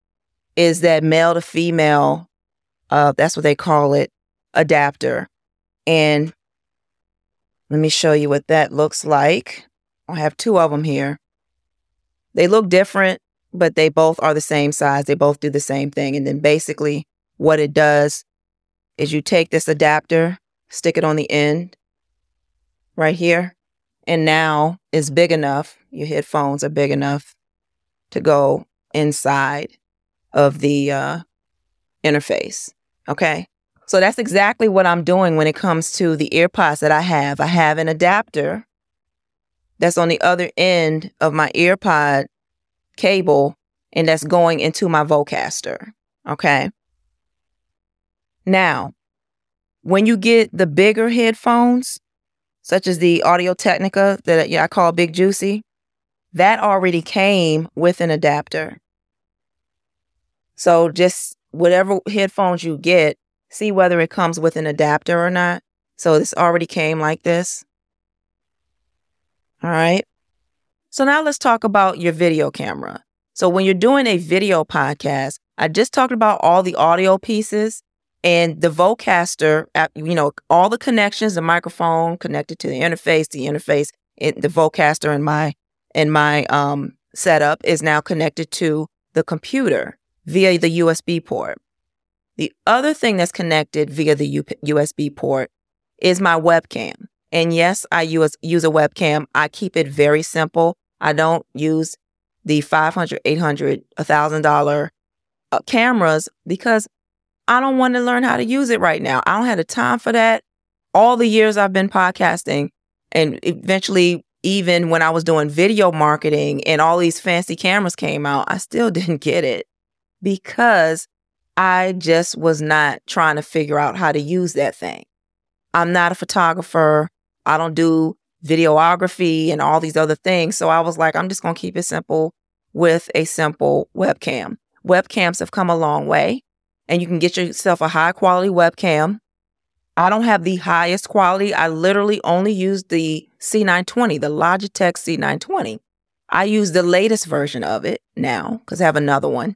is that male to female, uh, that's what they call it, adapter. And let me show you what that looks like. I have two of them here. They look different, but they both are the same size. They both do the same thing. And then basically, what it does is you take this adapter, stick it on the end right here, and now it's big enough. Your headphones are big enough to go inside of the uh, interface. Okay. So that's exactly what I'm doing when it comes to the earpods that I have. I have an adapter that's on the other end of my earpod cable and that's going into my Vocaster. Okay. Now, when you get the bigger headphones, such as the Audio Technica that I call Big Juicy, that already came with an adapter. So just whatever headphones you get, see whether it comes with an adapter or not. So this already came like this. All right. So now let's talk about your video camera. So when you're doing a video podcast, I just talked about all the audio pieces and the Vocaster, you know, all the connections, the microphone connected to the interface, the interface, it, the Vocaster in my in my um, setup is now connected to the computer via the USB port. The other thing that's connected via the U- USB port is my webcam. And yes, I use use a webcam. I keep it very simple. I don't use the 500, 800, $1000 uh, cameras because I don't want to learn how to use it right now. I don't have the time for that. All the years I've been podcasting and eventually even when I was doing video marketing and all these fancy cameras came out, I still didn't get it because I just was not trying to figure out how to use that thing. I'm not a photographer. I don't do videography and all these other things. So I was like, I'm just going to keep it simple with a simple webcam. Webcams have come a long way and you can get yourself a high quality webcam. I don't have the highest quality. I literally only use the C920, the Logitech C920. I use the latest version of it now because I have another one.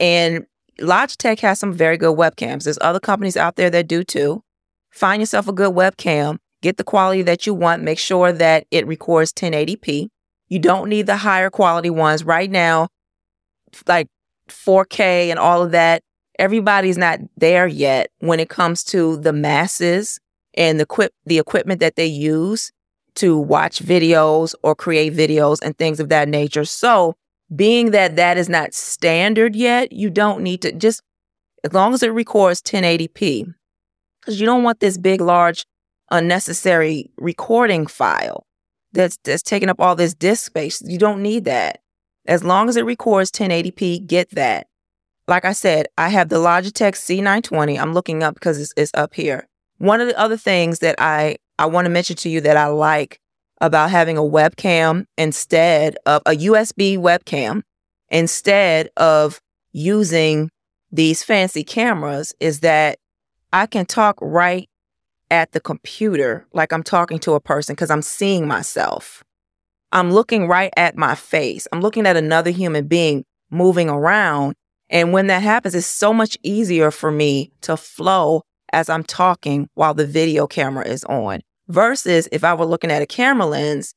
And Logitech has some very good webcams. There's other companies out there that do too. Find yourself a good webcam, get the quality that you want, make sure that it records 1080p. You don't need the higher quality ones right now, like 4K and all of that everybody's not there yet when it comes to the masses and the equip the equipment that they use to watch videos or create videos and things of that nature. So, being that that is not standard yet, you don't need to just as long as it records 1080p because you don't want this big large unnecessary recording file that's that's taking up all this disk space. You don't need that. As long as it records 1080p, get that like I said, I have the Logitech C920. I'm looking up because it's, it's up here. One of the other things that I, I want to mention to you that I like about having a webcam instead of a USB webcam instead of using these fancy cameras is that I can talk right at the computer like I'm talking to a person because I'm seeing myself. I'm looking right at my face. I'm looking at another human being moving around and when that happens, it's so much easier for me to flow as I'm talking while the video camera is on. Versus if I were looking at a camera lens,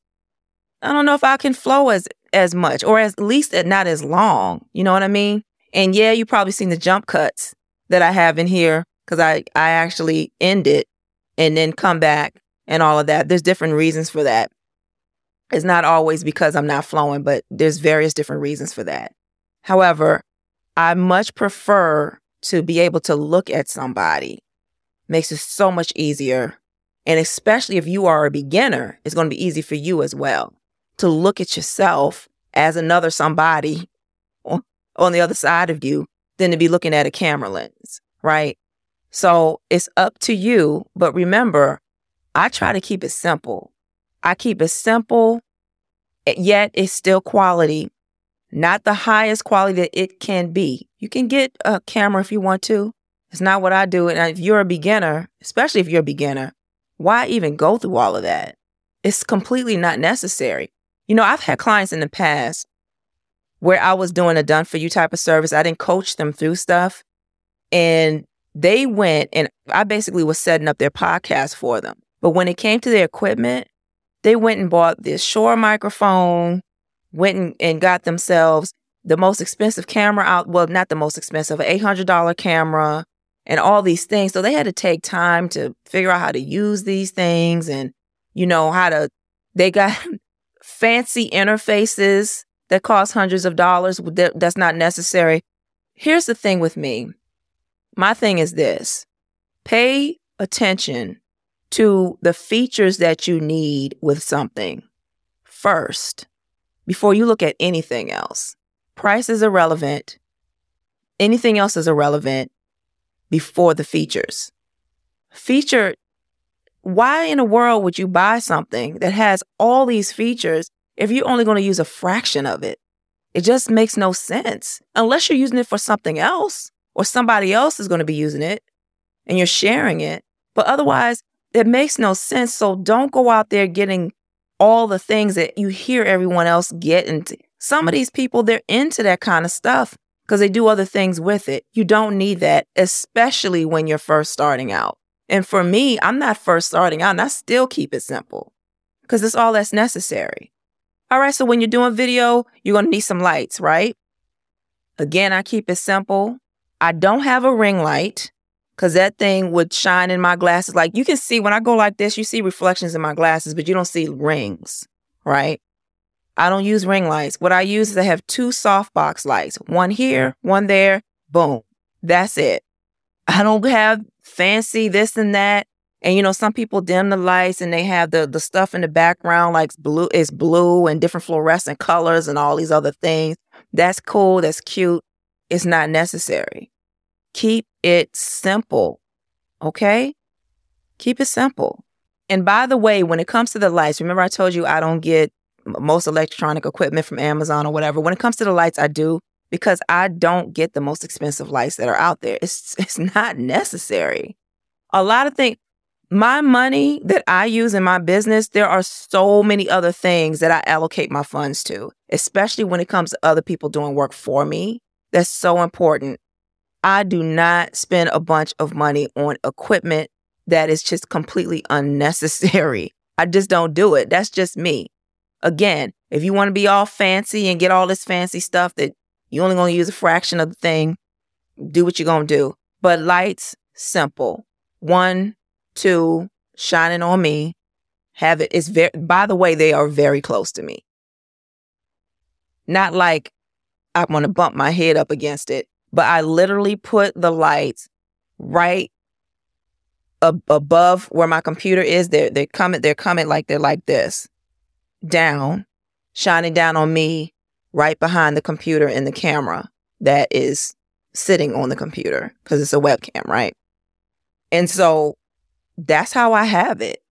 I don't know if I can flow as as much or at least not as long. You know what I mean? And yeah, you probably seen the jump cuts that I have in here because I, I actually end it and then come back and all of that. There's different reasons for that. It's not always because I'm not flowing, but there's various different reasons for that. However, I much prefer to be able to look at somebody. Makes it so much easier. And especially if you are a beginner, it's going to be easy for you as well to look at yourself as another somebody on the other side of you than to be looking at a camera lens, right? So it's up to you. But remember, I try to keep it simple. I keep it simple, yet it's still quality not the highest quality that it can be. You can get a camera if you want to. It's not what I do. And if you're a beginner, especially if you're a beginner, why even go through all of that? It's completely not necessary. You know, I've had clients in the past where I was doing a done for you type of service. I didn't coach them through stuff. And they went and I basically was setting up their podcast for them. But when it came to their equipment, they went and bought this Shure microphone, went and, and got themselves the most expensive camera out. Well, not the most expensive, an $800 camera and all these things. So they had to take time to figure out how to use these things and, you know, how to, they got fancy interfaces that cost hundreds of dollars. That, that's not necessary. Here's the thing with me my thing is this pay attention to the features that you need with something first before you look at anything else. Price is irrelevant. Anything else is irrelevant before the features. Feature, why in the world would you buy something that has all these features if you're only going to use a fraction of it? It just makes no sense unless you're using it for something else or somebody else is going to be using it and you're sharing it. But otherwise, it makes no sense. So don't go out there getting all the things that you hear everyone else get. And some of these people, they're into that kind of stuff because they do other things with it. You don't need that, especially when you're first starting out. And for me, I'm not first starting out and I still keep it simple because it's all that's necessary. All right, so when you're doing video, you're going to need some lights, right? Again, I keep it simple. I don't have a ring light because that thing would shine in my glasses. Like you can see when I go like this, you see reflections in my glasses, but you don't see rings, right? I don't use ring lights. What I use is I have two softbox lights, one here, one there, boom. That's it. I don't have fancy this and that. And you know, some people dim the lights and they have the the stuff in the background like blue is blue and different fluorescent colors and all these other things. That's cool, that's cute. It's not necessary. Keep it simple. Okay? Keep it simple. And by the way, when it comes to the lights, remember I told you I don't get most electronic equipment from Amazon or whatever. When it comes to the lights, I do because I don't get the most expensive lights that are out there. It's it's not necessary. A lot of things my money that I use in my business, there are so many other things that I allocate my funds to, especially when it comes to other people doing work for me. That's so important. I do not spend a bunch of money on equipment that is just completely unnecessary. I just don't do it. That's just me. Again, if you want to be all fancy and get all this fancy stuff that you only going to use a fraction of the thing, do what you're going to do. But lights, simple. One, two, shining on me. Have it. It's very, by the way, they are very close to me. Not like I want to bump my head up against it but I literally put the lights right ab- above where my computer is. They're they're coming, they're coming like they're like this. Down, shining down on me right behind the computer and the camera that is sitting on the computer because it's a webcam, right? And so that's how I have it.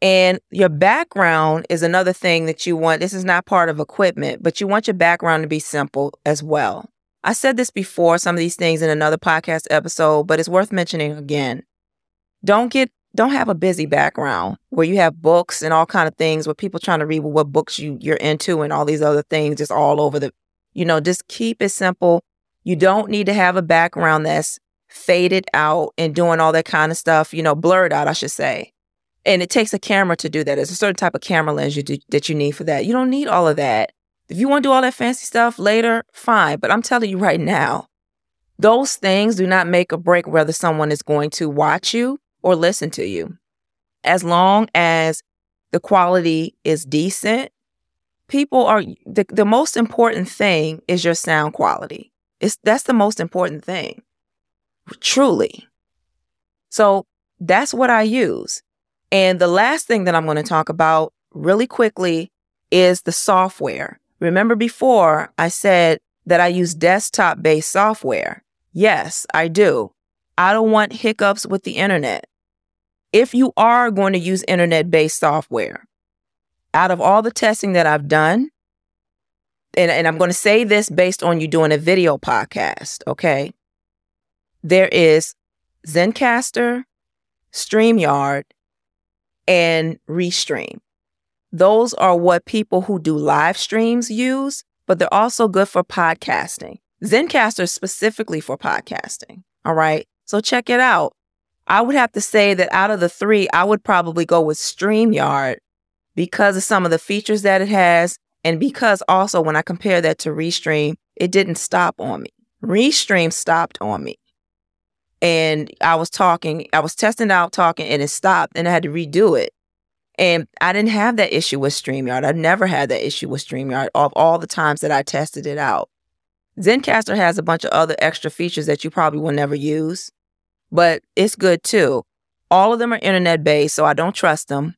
And your background is another thing that you want. This is not part of equipment, but you want your background to be simple as well. I said this before, some of these things in another podcast episode, but it's worth mentioning again. Don't get don't have a busy background where you have books and all kind of things where people trying to read what books you you're into and all these other things just all over the you know, just keep it simple. You don't need to have a background that's faded out and doing all that kind of stuff, you know, blurred out, I should say. And it takes a camera to do that. There's a certain type of camera lens you do, that you need for that. You don't need all of that. If you want to do all that fancy stuff later, fine. But I'm telling you right now, those things do not make or break whether someone is going to watch you or listen to you. As long as the quality is decent, people are the, the most important thing is your sound quality. It's that's the most important thing. Truly. So that's what I use. And the last thing that I'm going to talk about really quickly is the software. Remember before I said that I use desktop based software? Yes, I do. I don't want hiccups with the internet. If you are going to use internet based software, out of all the testing that I've done, and, and I'm going to say this based on you doing a video podcast, okay? There is Zencastr, StreamYard, and Restream. Those are what people who do live streams use, but they're also good for podcasting. Zencastr is specifically for podcasting. All right. So check it out. I would have to say that out of the three, I would probably go with StreamYard because of some of the features that it has. And because also when I compare that to Restream, it didn't stop on me. Restream stopped on me. And I was talking, I was testing out talking and it stopped and I had to redo it. And I didn't have that issue with StreamYard. I've never had that issue with StreamYard of all the times that I tested it out. Zencastr has a bunch of other extra features that you probably will never use, but it's good too. All of them are internet based, so I don't trust them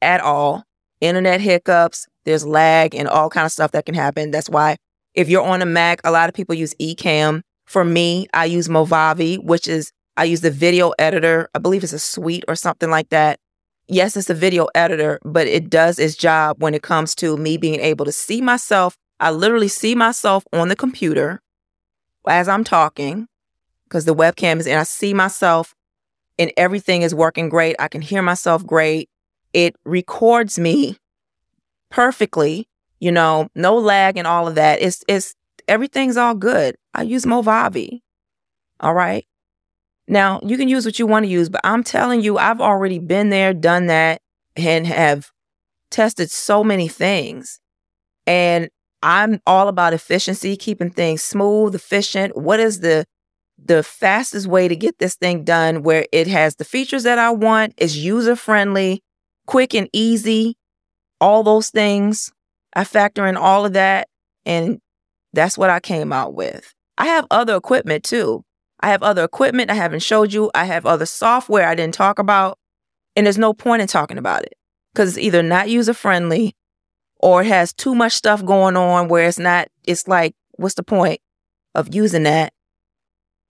at all. Internet hiccups, there's lag and all kind of stuff that can happen. That's why if you're on a Mac, a lot of people use Ecamm. For me, I use Movavi, which is I use the video editor. I believe it's a suite or something like that. Yes, it's a video editor, but it does its job when it comes to me being able to see myself I literally see myself on the computer as I'm talking because the webcam is and I see myself and everything is working great. I can hear myself great. It records me perfectly, you know, no lag and all of that. It's it's everything's all good. I use Movavi. All right. Now, you can use what you want to use, but I'm telling you, I've already been there, done that, and have tested so many things. And I'm all about efficiency, keeping things smooth, efficient. What is the the fastest way to get this thing done where it has the features that I want, is user friendly, quick and easy, all those things. I factor in all of that and that's what I came out with. I have other equipment too. I have other equipment I haven't showed you. I have other software I didn't talk about. And there's no point in talking about it because it's either not user friendly or it has too much stuff going on where it's not, it's like, what's the point of using that?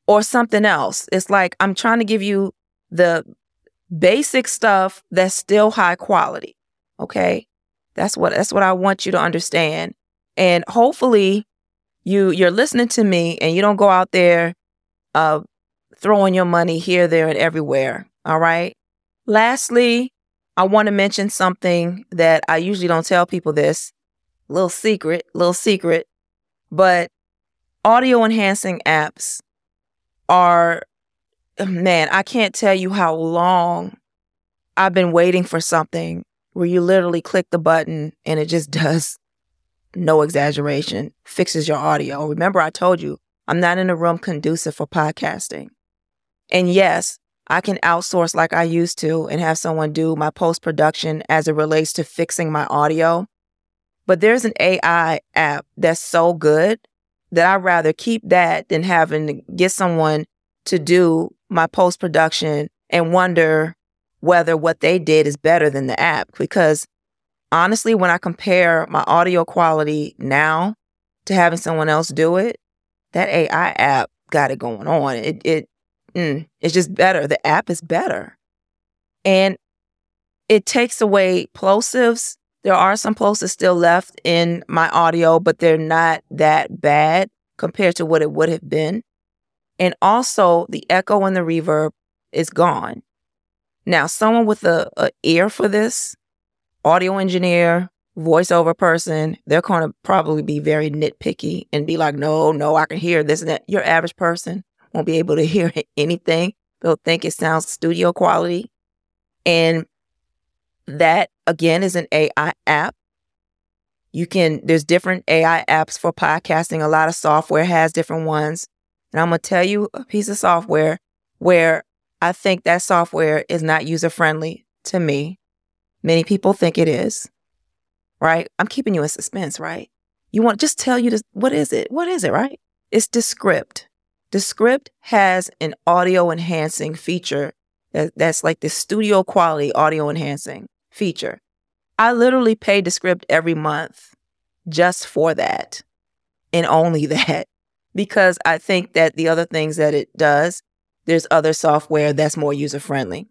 Or something else. It's like, I'm trying to give you the basic stuff that's still high quality. Okay. That's what, that's what I want you to understand. And hopefully you, you're listening to me and you don't go out there, uh, throwing your money here, there, and everywhere. All right. Lastly, I want to mention something that I usually don't tell people this. Little secret, little secret. But audio enhancing apps are, man, I can't tell you how long I've been waiting for something where you literally click the button and it just does, no exaggeration, fixes your audio. Remember, I told you, I'm not in a room conducive for podcasting. And yes, I can outsource like I used to and have someone do my post production as it relates to fixing my audio. But there's an AI app that's so good that I'd rather keep that than having to get someone to do my post production and wonder whether what they did is better than the app. Because honestly, when I compare my audio quality now to having someone else do it, that AI app got it going on. It, it mm, it's just better. The app is better. And it takes away plosives. There are some plosives still left in my audio, but they're not that bad compared to what it would have been. And also, the echo and the reverb is gone. Now, someone with a, a ear for this, audio engineer, voiceover person, they're going to probably be very nitpicky and be like, no, no, I can hear this and that. Your average person won't be able to hear anything. They'll think it sounds studio quality. And that again is an AI app. You can, there's different AI apps for podcasting. A lot of software has different ones. And I'm going to tell you a piece of software where I think that software is not user friendly to me. Many people think it is, right? I'm keeping you in suspense, right? You want just tell you this, what is it? What is it, right? It's Descript. Descript has an audio enhancing feature that, that's like the studio quality audio enhancing feature. I literally pay Descript every month just for that and only that because I think that the other things that it does, there's other software that's more user friendly.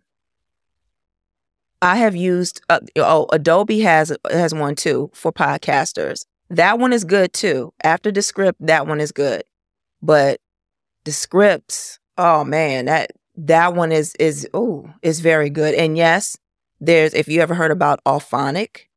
I have used uh, oh Adobe has has one too for podcasters. That one is good too. After Descript, that one is good. But Descripts, oh man, that that one is is oh is very good. And yes, there's if you ever heard about Auphonic,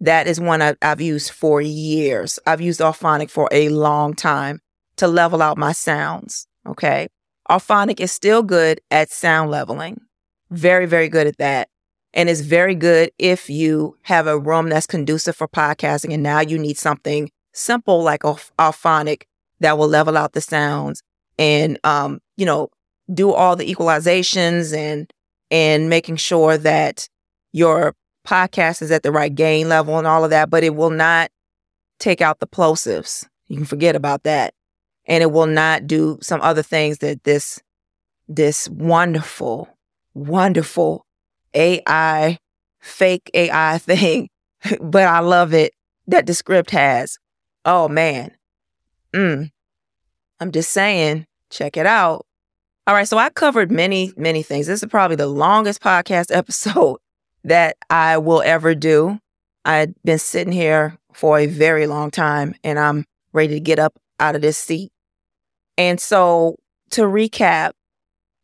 that is one I've, I've used for years. I've used Auphonic for a long time to level out my sounds. Okay. Auphonic is still good at sound leveling. Very, very good at that. And it's very good if you have a room that's conducive for podcasting and now you need something simple like Auphonic that will level out the sounds and, um, you know, do all the equalizations and, and making sure that your podcast is at the right gain level and all of that, but it will not take out the plosives. You can forget about that and it will not do some other things that this this wonderful wonderful AI fake AI thing but I love it that Descript has. Oh man. Mm. I'm just saying, check it out. All right, so I covered many, many things. This is probably the longest podcast episode that I will ever do. I've been sitting here for a very long time and I'm ready to get up out of this seat and so to recap,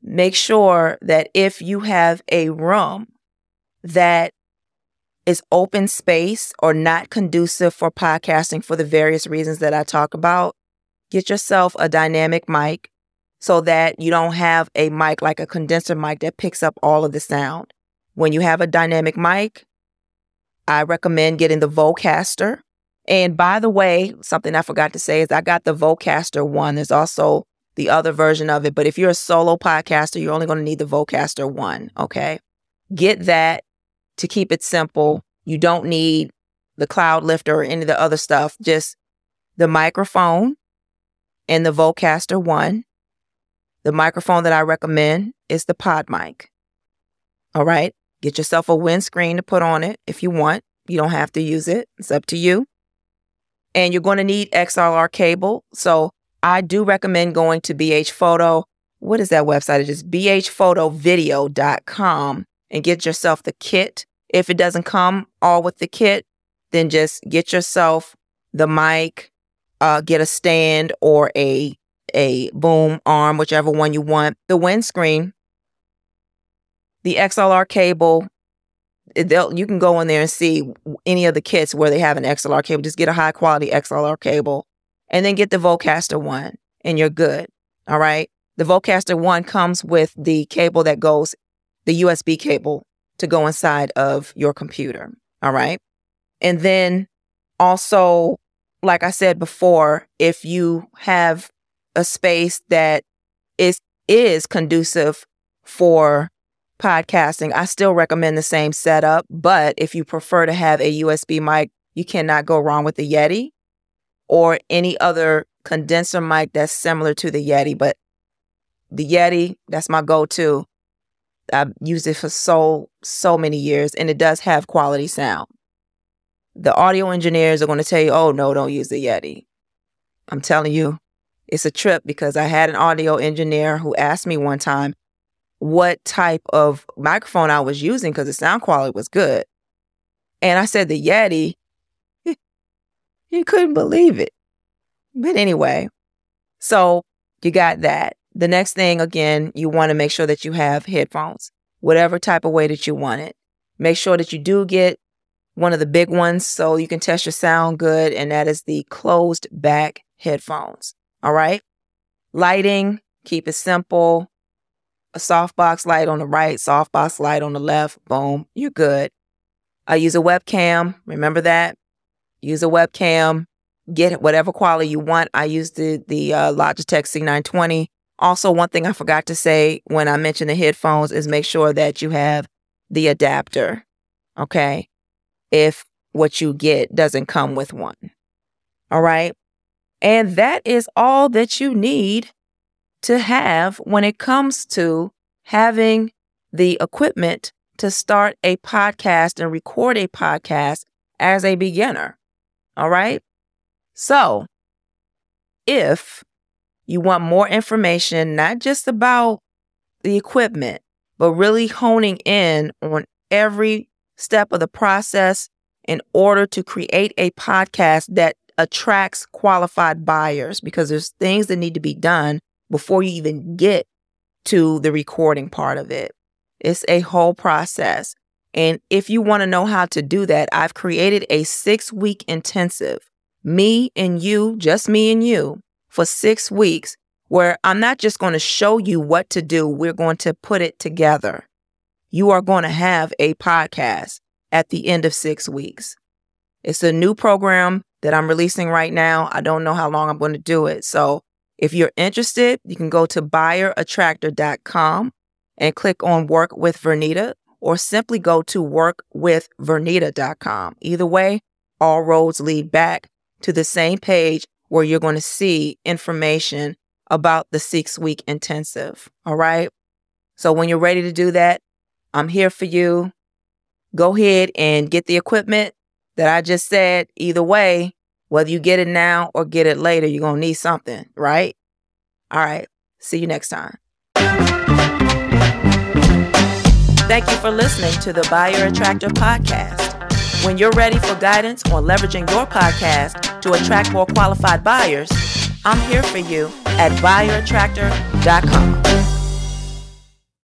make sure that if you have a room that is open space or not conducive for podcasting for the various reasons that I talk about, get yourself a dynamic mic so that you don't have a mic like a condenser mic that picks up all of the sound. When you have a dynamic mic, I recommend getting the Vocaster and by the way, something I forgot to say is I got the Vocaster one. There's also the other version of it. But if you're a solo podcaster, you're only going to need the Vocaster one. Okay. Get that to keep it simple. You don't need the Cloudlifter or any of the other stuff. Just the microphone and the Vocaster one. The microphone that I recommend is the PodMic. All right. Get yourself a windscreen to put on it if you want. You don't have to use it. It's up to you and you're going to need XLR cable. So I do recommend going to BH Photo. What is that website? It is bhphotovideo.com and get yourself the kit. If it doesn't come all with the kit, then just get yourself the mic, uh, get a stand or a a boom arm, whichever one you want. The windscreen, the XLR cable, they'll you can go in there and see any of the kits where they have an XLR cable. Just get a high quality XLR cable, and then get the Vocaster one, and you're good. All right. The Vocaster one comes with the cable that goes, the USB cable to go inside of your computer. All right. And then also, like I said before, if you have a space that is is conducive for podcasting, I still recommend the same setup. But if you prefer to have a USB mic, you cannot go wrong with the Yeti or any other condenser mic that's similar to the Yeti. But the Yeti, that's my go to. I've used it for so, so many years and it does have quality sound. The audio engineers are going to tell you, oh, no, don't use the Yeti. I'm telling you, it's a trip because I had an audio engineer who asked me one time, what type of microphone I was using because the sound quality was good. And I said the Yeti. He couldn't believe it. But anyway, so you got that. The next thing, again, you want to make sure that you have headphones, whatever type of way that you want it. Make sure that you do get one of the big ones so you can test your sound good, and that is the closed back headphones. All right. Lighting, keep it simple a softbox light on the right, softbox light on the left. Boom, you're good. I use a webcam. Remember that? Use a webcam. Get whatever quality you want. I use the the uh, Logitech C920. Also, one thing I forgot to say when I mentioned the headphones is make sure that you have the adapter. Okay, if what you get doesn't come with one. All right. And that is all that you need to have when it comes to having the equipment to start a podcast and record a podcast as a beginner. All right. So if you want more information, not just about the equipment, but really honing in on every step of the process in order to create a podcast that attracts qualified buyers because there's things that need to be done before you even get to the recording part of it. It's a whole process. And if you want to know how to do that, I've created a six week intensive, me and you, just me and you, for six weeks, where I'm not just going to show you what to do, we're going to put it together. You are going to have a podcast at the end of six weeks. It's a new program that I'm releasing right now. I don't know how long I'm going to do it. So if you're interested, you can go to buyerattractor.com and click on Work with Vernita or simply go to workwithvernita.com. Either way, all roads lead back to the same page where you're going to see information about the six week intensive. All right. So when you're ready to do that, I'm here for you. Go ahead and get the equipment that I just said. Either way, whether you get it now or get it later, you're going to need something, right? All right. See you next time. Thank you for listening to the Buyer Attractor Podcast. When you're ready for guidance on leveraging your podcast to attract more qualified buyers, I'm here for you at buyerattractor.com.